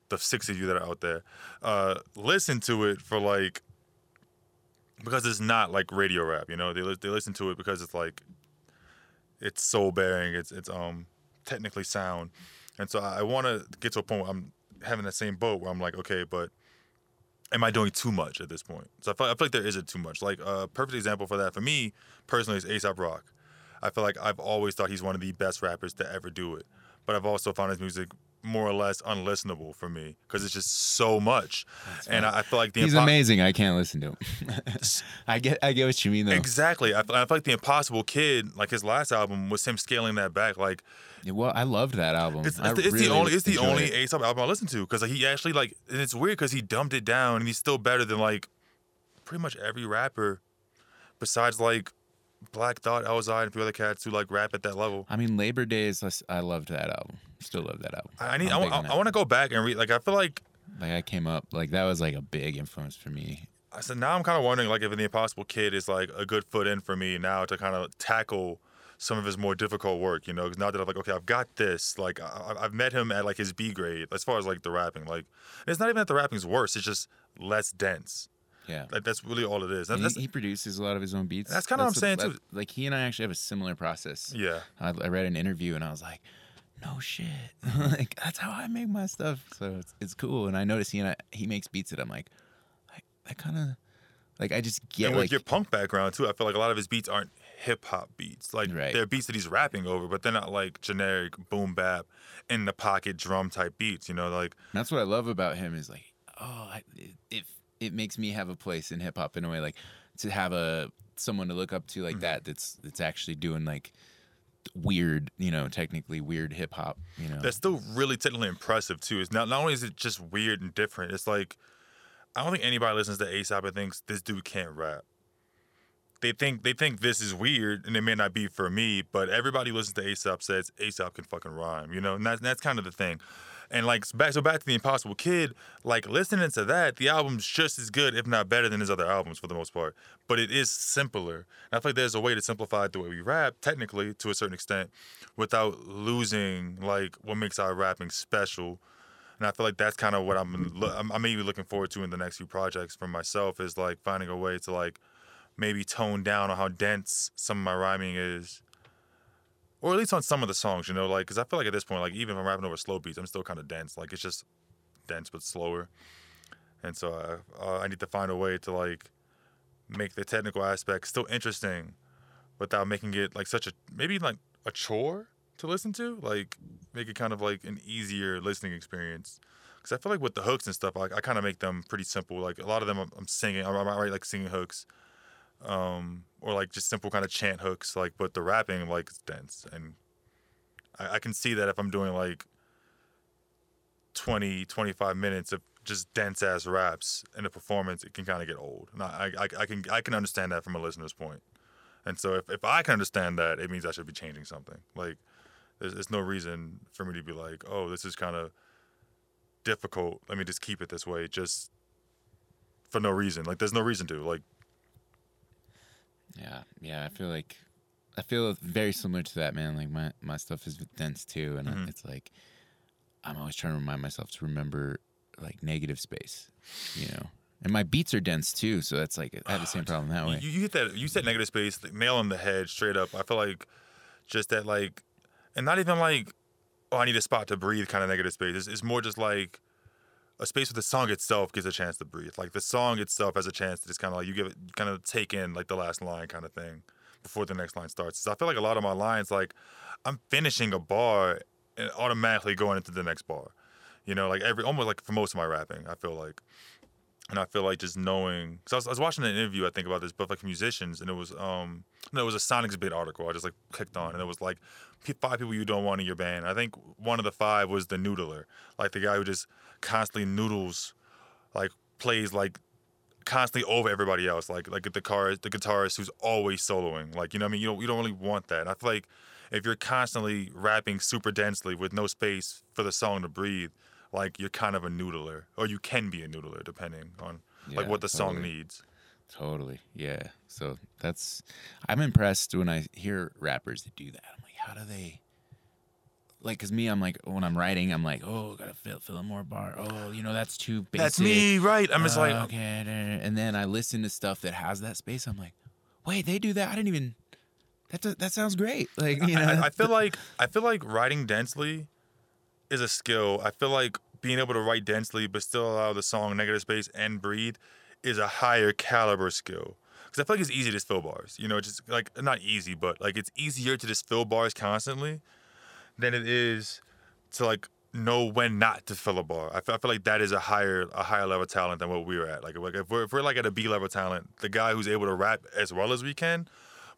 Speaker 5: the six of you that are out there, uh, listen to it for like, because it's not like radio rap, you know? They, they listen to it because it's like, it's soul bearing. It's, it's, um, technically sound. And so I, I want to get to a point where I'm having that same boat where I'm like, okay, but am I doing too much at this point? So I feel, I feel like there isn't too much. Like a perfect example for that for me personally is Aesop Rock. I feel like I've always thought he's one of the best rappers to ever do it, but I've also found his music more or less unlistenable for me because it's just so much. and I, I feel like the
Speaker 1: He's
Speaker 5: impo-
Speaker 1: amazing. I can't listen to him. [laughs] I get, I get what you mean though.
Speaker 5: Exactly. I feel, I feel like the Impossible Kid, like his last album, was him scaling that back. Like
Speaker 1: Yeah, Well, I loved that album.
Speaker 5: It's, it's, the- it's
Speaker 1: really
Speaker 5: the only it's the only
Speaker 1: it.
Speaker 5: Aesop album I listen to because he actually like and it's weird because he dumped it down and he's still better than like pretty much every rapper besides like Black Thought, Elzhi, and a few other cats who like rap at that level.
Speaker 1: I mean, Labor Days. less- I loved that album. Still love that album.
Speaker 5: I I need
Speaker 1: I'm
Speaker 5: I,
Speaker 1: big
Speaker 5: I, want to go back and read like I feel like
Speaker 1: Like I came up like that was like a big influence for me.
Speaker 5: I said now I'm kind of wondering like if the Impossible Kid is like a good foot in for me now to kind of tackle some of his more difficult work, you know, 'cause now that I'm like, okay, I've got this. Like, I, I've met him at like his B grade as far as like the rapping. Like, it's not even that the rapping's worse; it's just less dense.
Speaker 1: Yeah.
Speaker 5: Like, that's really all it is.
Speaker 1: He, he produces a lot of his own beats.
Speaker 5: That's kinda what I'm
Speaker 1: the-
Speaker 5: saying, too.
Speaker 1: Like he and I actually have a similar process.
Speaker 5: yeah.
Speaker 1: I, I read an interview and I was like, no shit. [laughs] like that's how I make my stuff. So it's, it's cool. And I notice he and I, he makes beats that I'm like, I, I kind of like I just get
Speaker 5: and with
Speaker 1: like
Speaker 5: your punk background too, I feel like a lot of his beats aren't hip hop beats. Like
Speaker 1: Right.
Speaker 5: they're beats that he's rapping over, but they're not like generic boom bap in the pocket drum type beats. You know, like
Speaker 1: That's what I love about him is like, oh, I, it, it it makes me have a place in hip hop in a way, like to have a someone to look up to
Speaker 5: Mm-hmm.
Speaker 1: like that. That's that's actually doing like weird, you know, technically weird hip hop. You know,
Speaker 5: that's still really technically impressive too. It's not not only is it just weird and different. It's like I don't think anybody listens to Aesop and thinks this dude can't rap. They think they think this is weird, and it may not be for me, but everybody listens to Aesop says Aesop can fucking rhyme, you know, and that's that's kind of the thing. And like back so back to the Impossible Kid, like listening to that, the album's just as good, if not better, than his other albums for the most part. But it is simpler. And I feel like there's a way to simplify the way we rap, technically to a certain extent, without losing like what makes our rapping special. And I feel like that's kind of what I'm I'm, I'm maybe looking forward to in the next few projects for myself is like finding a way to like maybe tone down on how dense some of my rhyming is, or at least on some of the songs, you know, like because I feel like at this point, like even if I'm rapping over slow beats, I'm still kind of dense. Like it's just dense but slower, and so I, uh, I need to find a way to like make the technical aspect still interesting, without making it like such a maybe like a chore to listen to, like make it kind of like an easier listening experience. Because I feel like with the hooks and stuff, like I kind of make them pretty simple. Like a lot of them, I'm, I'm singing. I I write like singing hooks, um, or like just simple kind of chant hooks. Like, but the rapping like is dense, and I, I can see that if I'm doing like 20, 25 minutes of just dense ass raps in a performance, it can kind of get old. And I, I, I can I can understand that from a listener's point. And so if, if I can understand that, it means I should be changing something. Like there's, there's no reason for me to be like, oh, this is kind of difficult. Let me just keep it this way, just for no reason. Like there's no reason to. Like
Speaker 1: yeah, yeah. I feel like I feel very similar to that, man. Like my my stuff is dense too, and
Speaker 5: Mhm.
Speaker 1: it's like I'm always trying to remind myself to remember like negative space, you know. And my beats are dense too, so that's like I have the same problem that way.
Speaker 5: You, you hit that. You said negative space, like, nail on the head, straight up. I feel like just that, like, and not even like, oh, I need a spot to breathe, kind of negative space. It's, it's more just like a space where the song itself gets a chance to breathe. Like the song itself has a chance to just kind of like you give it, kind of take in like the last line, kind of thing. before the next line starts. So I feel like a lot of my lines, like I'm finishing a bar and automatically going into the next bar. You know, like every almost like for most of my rapping, I feel like, and I feel like just knowing. Cause I was, I was watching an interview I think about this, but like musicians, and it was um no, it was a Sonicbids article I just like clicked on, and it was like five people you don't want in your band. I think one of the five was the noodler, like the guy who just constantly noodles, like plays like constantly over everybody else, like like the guitarist, the guitarist who's always soloing. Like you know, what I mean, you don't you don't really want that. And I feel like if you're constantly rapping super densely with no space for the song to breathe, like you're kind of a noodler, or you can be a noodler depending on like what the song needs.
Speaker 1: Totally. Yeah. So that's I'm impressed when I hear rappers that do that. I'm like, how do they like cuz me I'm like when I'm writing I'm like, "Oh, got to fill fill in more bar. Oh, you know, that's too basic."
Speaker 5: That's me, right? I'm just
Speaker 1: Uh,
Speaker 5: like,
Speaker 1: okay. da- da- And then I listen to stuff that has that space. I'm like, "Wait, they do that? I didn't even that that sounds great." Like, you know.
Speaker 5: I, I feel like I feel like writing densely is a skill. I feel like being able to write densely but still allow the song negative space and breathe is a higher caliber skill. Because I feel like it's easy to just fill bars. You know, it's just like not easy, but like it's easier to just fill bars constantly than it is to like know when not to fill a bar. I feel, I feel like that is a higher a higher level talent than what we were at. Like, like if we're if we're like at a B level talent, the guy who's able to rap as well as we can,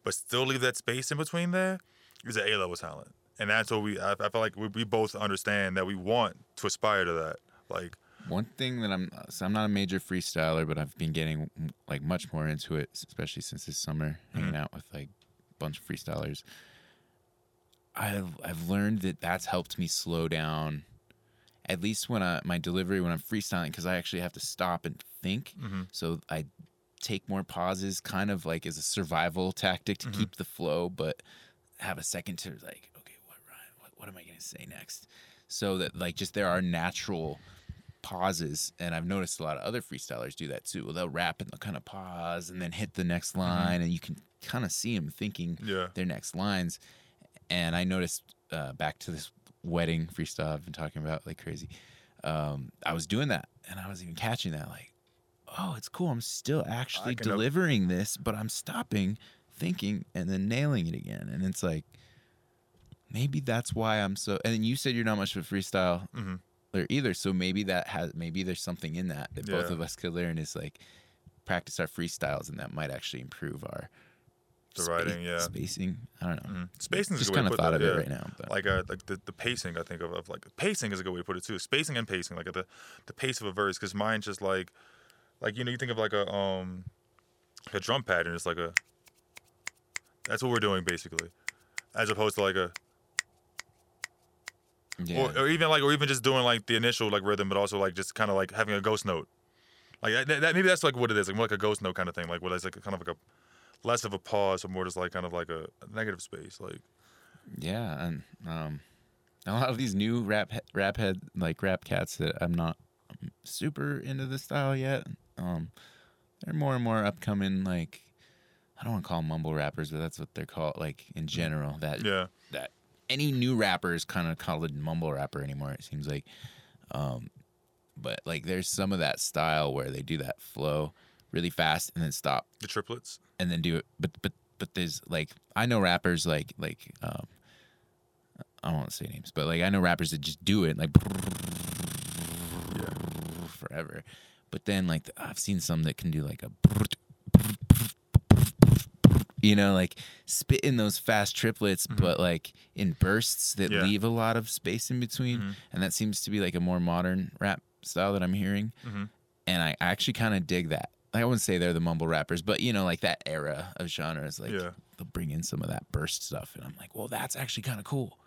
Speaker 5: but still leave that space in between there, is an A level talent. And that's what we. I, I feel like we, we both understand that we want to aspire to that. Like,
Speaker 1: One thing that I'm uh, so I'm not a major freestyler, but I've been getting like much more into it, especially since this summer, mm-hmm. hanging out with like a bunch of freestylers. I've I've learned that that's helped me slow down, at least when I my delivery when I'm freestyling, because I actually have to stop and think. Mm-hmm. So I take more pauses, kind of like as a survival tactic to mm-hmm. keep the flow, but have a second to like, what rhyme? What, what am I gonna say next? So that like just there are natural pauses, and I've noticed a lot of other freestylers do that too. well They'll rap and they'll kind of pause and then hit the next line, and you can kind of see them thinking
Speaker 5: Yeah.
Speaker 1: their next lines. And I noticed uh, back to this wedding freestyle I've been talking about like crazy. Um, I was doing that, and I was even catching that like, oh, it's cool. I'm still actually delivering this, but I'm stopping, thinking, and then nailing it again. And it's like, maybe that's why I'm so. And then you said you're not much of a freestyle
Speaker 5: Mhm.
Speaker 1: or either, so maybe that has maybe there's something in that that both of us could learn is like practice our freestyles, and that might actually improve our
Speaker 5: The
Speaker 1: spa-
Speaker 5: writing, yeah.
Speaker 1: spacing. I don't know.
Speaker 5: spacing is
Speaker 1: Just
Speaker 5: a good way
Speaker 1: kind
Speaker 5: to
Speaker 1: of
Speaker 5: put
Speaker 1: thought
Speaker 5: that,
Speaker 1: of it
Speaker 5: yeah.
Speaker 1: right now. But.
Speaker 5: like uh, like the, the pacing I think of, of like pacing is a good way to put it too. Spacing and pacing, like the the pace of a verse, because mine's just like like you know you think of like a um a drum pattern. It's like a that's what we're doing basically, as opposed to like a
Speaker 1: yeah.
Speaker 5: or, or even like or even just doing like the initial like rhythm, but also like just kind of like having a ghost note. Like that, that- maybe that's like what it is, like more like a ghost note kind of thing, like what is like kind of like a less of a pause, or more just like kind of like a, negative space, like.
Speaker 1: Yeah, and um, a lot of these new rap rap head like rap cats that I'm not super into the style yet. Um, they're more and more upcoming. Like I don't want to call them mumble rappers, but that's what they're called. Like in general, that
Speaker 5: Yeah.
Speaker 1: Any new rapper is kind of called a mumble rapper anymore. It seems like, um, but like there's some of that style where they do that flow really fast and then stop
Speaker 5: The triplets.
Speaker 1: and then do it. But but but there's like I know rappers like like um I won't say names, but like I know rappers that just do it like forever. But then like I've seen some that can do like a you know like spit in those fast triplets but like in bursts that
Speaker 5: Yeah.
Speaker 1: leave a lot of space in between. And that seems to be like a more modern rap style that i'm hearing. And i actually kind of dig that. I wouldn't say they're the mumble rappers but you know like that era of genres like
Speaker 5: Yeah.
Speaker 1: they'll bring in some of that burst stuff and i'm like well that's actually kind of cool.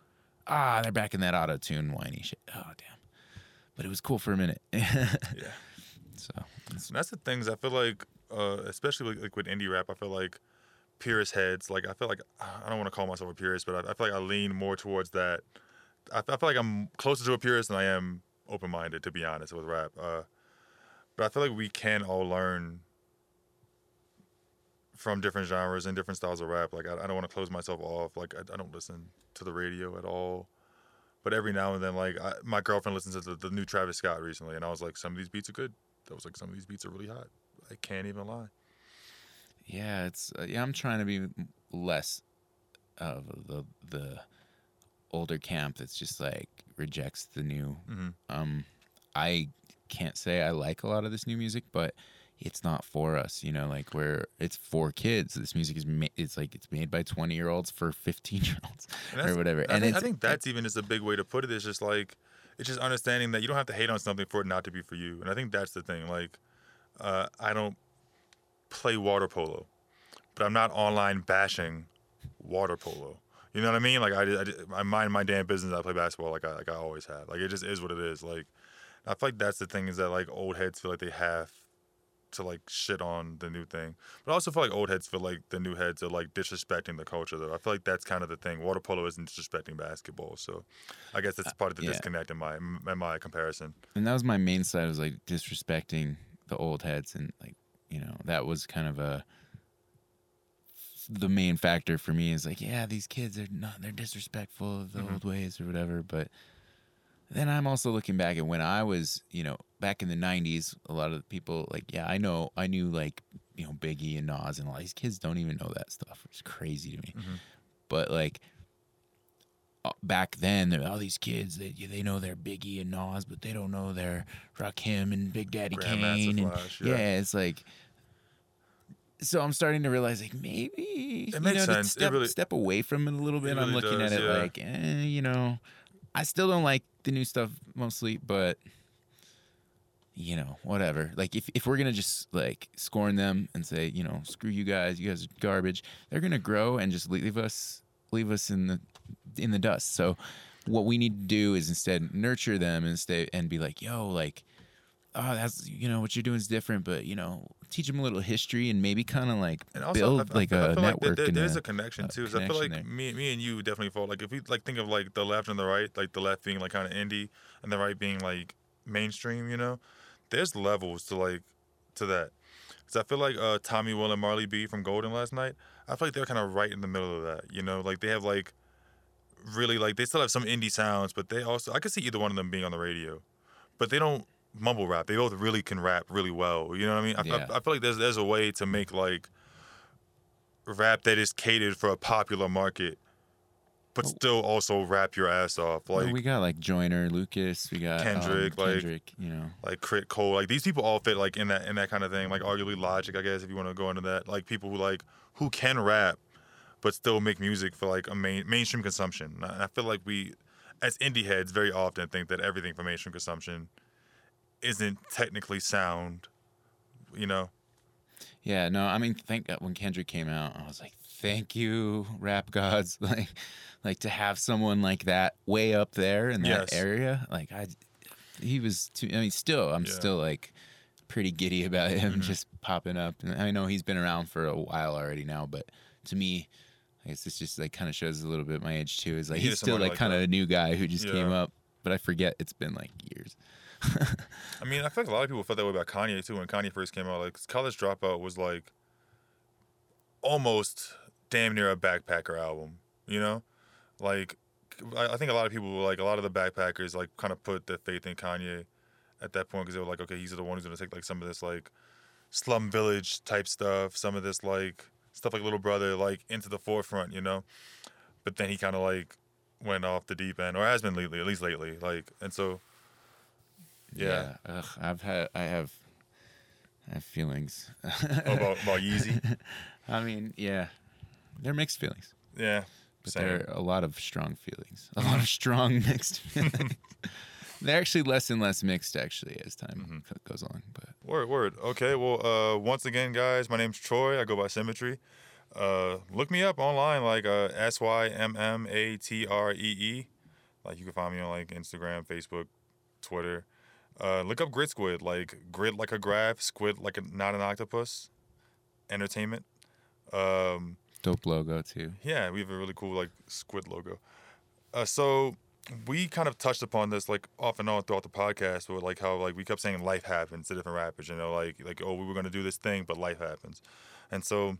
Speaker 1: Ah they're back in that auto tune whiny shit. Oh damn. But it was cool for a minute. [laughs] Yeah. So
Speaker 5: that's the things I feel like, uh, especially like, like with indie rap, I feel like purist heads. Like I feel like I don't want to call myself a purist, but I, I feel like I lean more towards that. I, I feel like I'm closer to a purist than I am open-minded, to be honest, with rap. Uh, but I feel like we can all learn from different genres and different styles of rap. Like I, I don't want to close myself off. Like I, I don't listen to the radio at all. But every now and then, like I, my girlfriend listens to the, the new Travis Scott recently, and I was like, some of these beats are good. I was like, some of these beats are really hot. I can't even lie.
Speaker 1: Yeah, it's uh, yeah. I'm trying to be less of the the older camp that's just like rejects the new. Um, I can't say I like a lot of this new music, but it's not for us. You know, like where it's for kids. This music is ma- it's like it's made by twenty year olds for fifteen year olds or whatever.
Speaker 5: I
Speaker 1: and
Speaker 5: think, I think that's even just a big way to put it. It's just like it's just understanding that you don't have to hate on something for it not to be for you. And I think that's the thing. Like uh, I don't play water polo, but I'm not online bashing water polo. You know what I mean? Like I, I, I mind my damn business. I play basketball like I like I always have. Like it just is what it is. Like I feel like that's the thing is that like old heads feel like they have to like shit on the new thing. But I also feel like old heads feel like the new heads are like disrespecting the culture though. I feel like that's kind of the thing. Water polo isn't disrespecting basketball. So I guess that's part of the
Speaker 1: yeah.
Speaker 5: disconnect in my in my comparison.
Speaker 1: and that was my main side was like disrespecting the old heads and like you know that was kind of a the main factor for me is like yeah these kids are not they're disrespectful of the old ways or whatever but then i'm also looking back at when i was you know back in the 90s a lot of the people like yeah i know i knew like you know biggie and nas and all these kids don't even know that stuff it's crazy to me but like uh, back then, there all these kids they they know they're Biggie and Nas, but they don't know they're Rakim and Big Daddy
Speaker 5: Grandmaster
Speaker 1: Kane. And,
Speaker 5: Flash,
Speaker 1: yeah.
Speaker 5: yeah.
Speaker 1: it's like. So I'm starting to realize, like maybe you
Speaker 5: makes
Speaker 1: know,
Speaker 5: sense. It
Speaker 1: step
Speaker 5: really-
Speaker 1: step away from it a little bit.
Speaker 5: it
Speaker 1: I'm looking
Speaker 5: does,
Speaker 1: at it
Speaker 5: yeah.
Speaker 1: like, eh, you know, I still don't like the new stuff mostly, but you know, whatever. Like if, if we're gonna just like scorn them and say, you know, screw you guys, you guys are garbage, they're gonna grow and just leave us leave us in the in the dust. So what we need to do is instead nurture them and stay and be like, yo, like, oh, that's you know what you're doing is different, but you know, teach them a little history and maybe kind of like
Speaker 5: And also,
Speaker 1: build
Speaker 5: I, I
Speaker 1: like
Speaker 5: I
Speaker 1: a network.
Speaker 5: Like there, there's
Speaker 1: a-
Speaker 5: a connection too. 'cause I feel like
Speaker 1: there.
Speaker 5: me, me and you definitely fall. Like if we like think of like the left and the right, like the left being like kind of indie and the right being like mainstream. You know, there's levels to like to that. Cause I feel like uh, Tommy Will and Marley B from Golden last night. I feel like they're kind of right in the middle of that. You know, like they have like really like they still have some indie sounds, but they also I could see either one of them being on the radio, but they don't mumble rap. They both really can rap really well. You know what I mean? I,
Speaker 1: Yeah.
Speaker 5: I, I feel like there's there's a way to make like rap that is catered for a popular market, but still also rap your ass off.
Speaker 1: Well,
Speaker 5: Like
Speaker 1: we got like Joyner, Lucas, we got um,
Speaker 5: Kendrick, like-
Speaker 1: Kendrick, you know.
Speaker 5: like Crit Cole, like these people all fit like in that in that kind of thing. Like arguably Logic, I guess, if you want to go into that. Like people who like who can rap, but still make music for like a main mainstream consumption. And I feel like we, as indie heads, very often think that everything for mainstream consumption isn't technically sound. You know,
Speaker 1: Yeah, no, I mean, thank God when Kendrick came out, I was like, thank you, rap gods, [laughs] like, like to have someone like that way up there in that
Speaker 5: Yes.
Speaker 1: area. Like, I, he was too. I mean, still, I'm
Speaker 5: Yeah.
Speaker 1: still like pretty giddy about him mm-hmm. just popping up. And I know he's been around for a while already now, but to me. I guess this just like kind of shows a little bit my age too. Is like he's still like
Speaker 5: like
Speaker 1: kind of a new guy who just came up, but I forget it's been like years. [laughs]
Speaker 5: I mean, I feel like a lot of people felt that way about Kanye too. When Kanye first came out, like College Dropout was like almost damn near a backpacker album. You know, like I, I think a lot of people were like a lot of the backpackers like kind of put their faith in Kanye at that point because they were like, okay, he's the one who's gonna take like some of this like slum village type stuff, some of this like stuff like Little Brother like into the forefront. You know, but then he kind of like went off the deep end, or has been lately, at least lately. Like, and so. Yeah.
Speaker 1: Ugh, I've had I have I have feelings.
Speaker 5: Oh, about, about Yeezy. [laughs]
Speaker 1: I mean, yeah, they're mixed feelings,
Speaker 5: Yeah.
Speaker 1: but
Speaker 5: Same.
Speaker 1: there are a lot of strong feelings, a lot of strong [laughs] mixed feelings. [laughs] they're actually less and less mixed actually as time
Speaker 5: Mm-hmm.
Speaker 1: goes along. But
Speaker 5: Word, word. Okay, well, uh, once again, guys, my name's Troy. I go by Symmetry. Uh, look me up online, like uh, S Y M M A T R E E. Like you can find me on like Instagram, Facebook, Twitter. Uh, look up Grid Squid, like grid like a graph, squid like a not an octopus. Entertainment. Um,
Speaker 1: dope logo too.
Speaker 5: Yeah, we have a really cool like squid logo. Uh, so we kind of touched upon this like off and on throughout the podcast, but like how like we kept saying life happens to different rappers. You know, like like oh we were gonna do this thing, but life happens, and so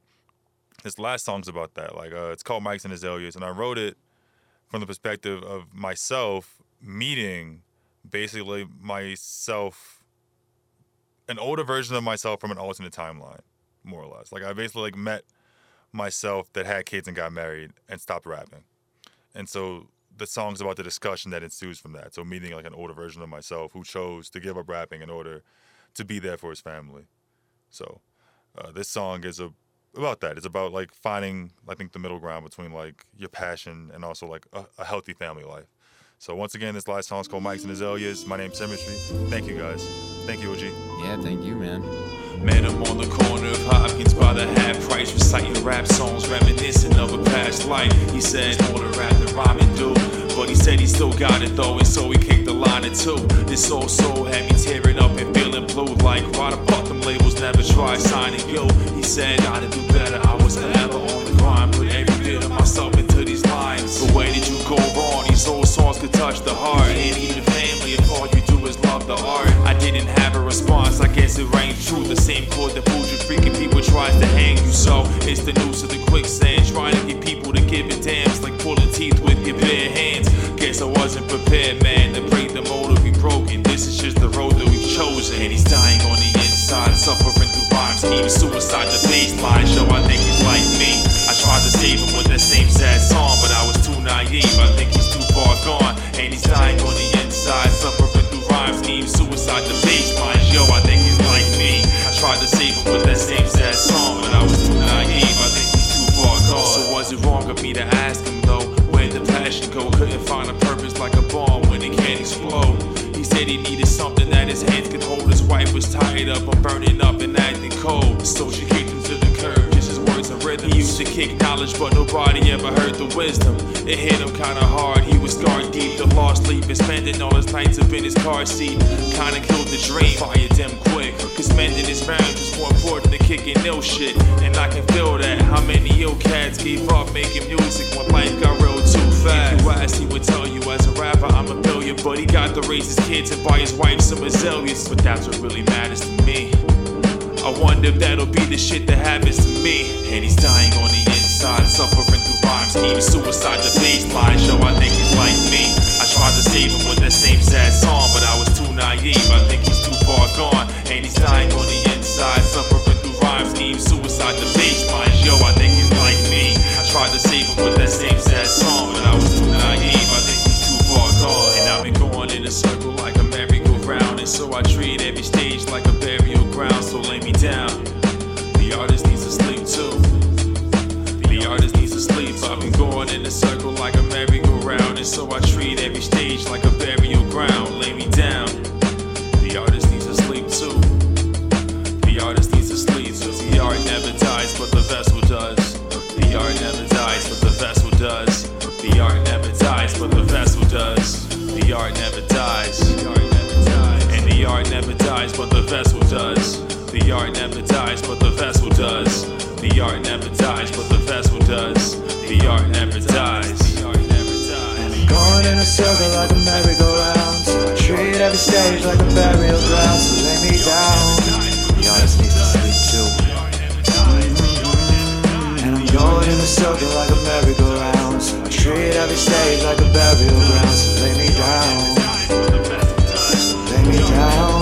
Speaker 5: this last song's about that. Like uh, it's called Mics and Azaleas, and I wrote it from the perspective of myself meeting basically myself, an older version of myself from an alternate timeline, more or less. Like I basically like met myself that had kids and got married and stopped rapping. And so the song's about the discussion that ensues from that. So meeting like an older version of myself who chose to give up rapping in order to be there for his family. So uh, this song is a, about that. It's about like finding I think the middle ground between like your passion and also like a, a healthy family life. So once again, this last song is called Mics and Azaleas. My name's Symmetry. Thank you guys. Thank you, OG.
Speaker 1: Yeah, thank you, man.
Speaker 2: Met him on the corner of Hopkins by the half price, reciting rap songs reminiscent of a past life. He said all the rap that rhyming do, but he said he still got it though, and so he kicked the line or two. This old soul had me tearing up and feeling blue, like why the fuck them labels never try signing you? He said gotta do better. I was forever on the songs could touch the heart, and even the family if all you do is love the art. I didn't have a response, I guess it rang true. The same chord that fooled you, freaking people tries to hang you. So it's the noose of the quicksand, trying to get people to give it dams, like pulling teeth with your bare hands. Guess I wasn't prepared, man, to break the mold be broken. This is just the road that we've chosen, and he's dying on the inside, suffering through rhyme schemes, suicide, the baseline show. I think he's like me. I tried to save him with that same sad song, but I was too naive. I think he's too far gone, and he's dying on the inside, suffering through rhyme schemes, suicide, the baseline show. I think he's like me. I tried to save him with that same sad song, but I was too naive. I think he's too far gone. So was it wrong of me to ask him though? Where the passion go? Couldn't find a purpose like a bomb when it can't explode. He said he needed something that his hands could hold. His wife was tired up of burning up and acting cold. So she kicked to kick knowledge, but nobody ever heard the wisdom. It hit him kinda hard, he was scarred deep. The lost sleep and spending all his nights up in his car seat. Kinda killed the dream, fired them quick. Cause mending his marriage was more important than kicking ill shit. And I can feel that. How many ill cats gave up making music when life got real too fast? If you asked, he would tell you as a rapper, I'm a billion. But he got to raise his kids and buy his wife some azaleas. But that's what really matters to. Wonder if that'll be the shit that happens to me. And he's dying on the inside, suffering through rhyme schemes, suicide, the baseline show. I think he's like me. I tried to save him with that same sad song, but I was too naive. I think he's too far gone, and he's dying on the inside, suffering through rhyme schemes, suicide, the baseline show. I think he's like me. I tried to save him with that same sad song, but I was too naive. I think he's too far gone, and I've been going in a circle like a merry-go-round, and so I treat every stage like a burial ground. So lay me down. The artist needs to sleep too. The artist needs to sleep. I've been going in a circle like a merry-go-round, and so I treat every stage like a burial ground. Lay me down. The artist needs to sleep too. The artist needs to sleep, cause the art never dies, but the vessel does. The art never dies, but the vessel does. The art never dies, but the vessel does. The art never dies. And the art never dies, but the vessel does art never dies, but the vessel does. The art never dies, but the vessel does. The art never dies.
Speaker 6: Going in a circle like a merry-go-round. Treat every stage like a burial ground. So lay me down. The artist needs to sleep too. And I'm going in a circle like a
Speaker 2: merry-go-round. Treat every stage like a burial ground. So lay
Speaker 4: me down.
Speaker 2: Lay me down.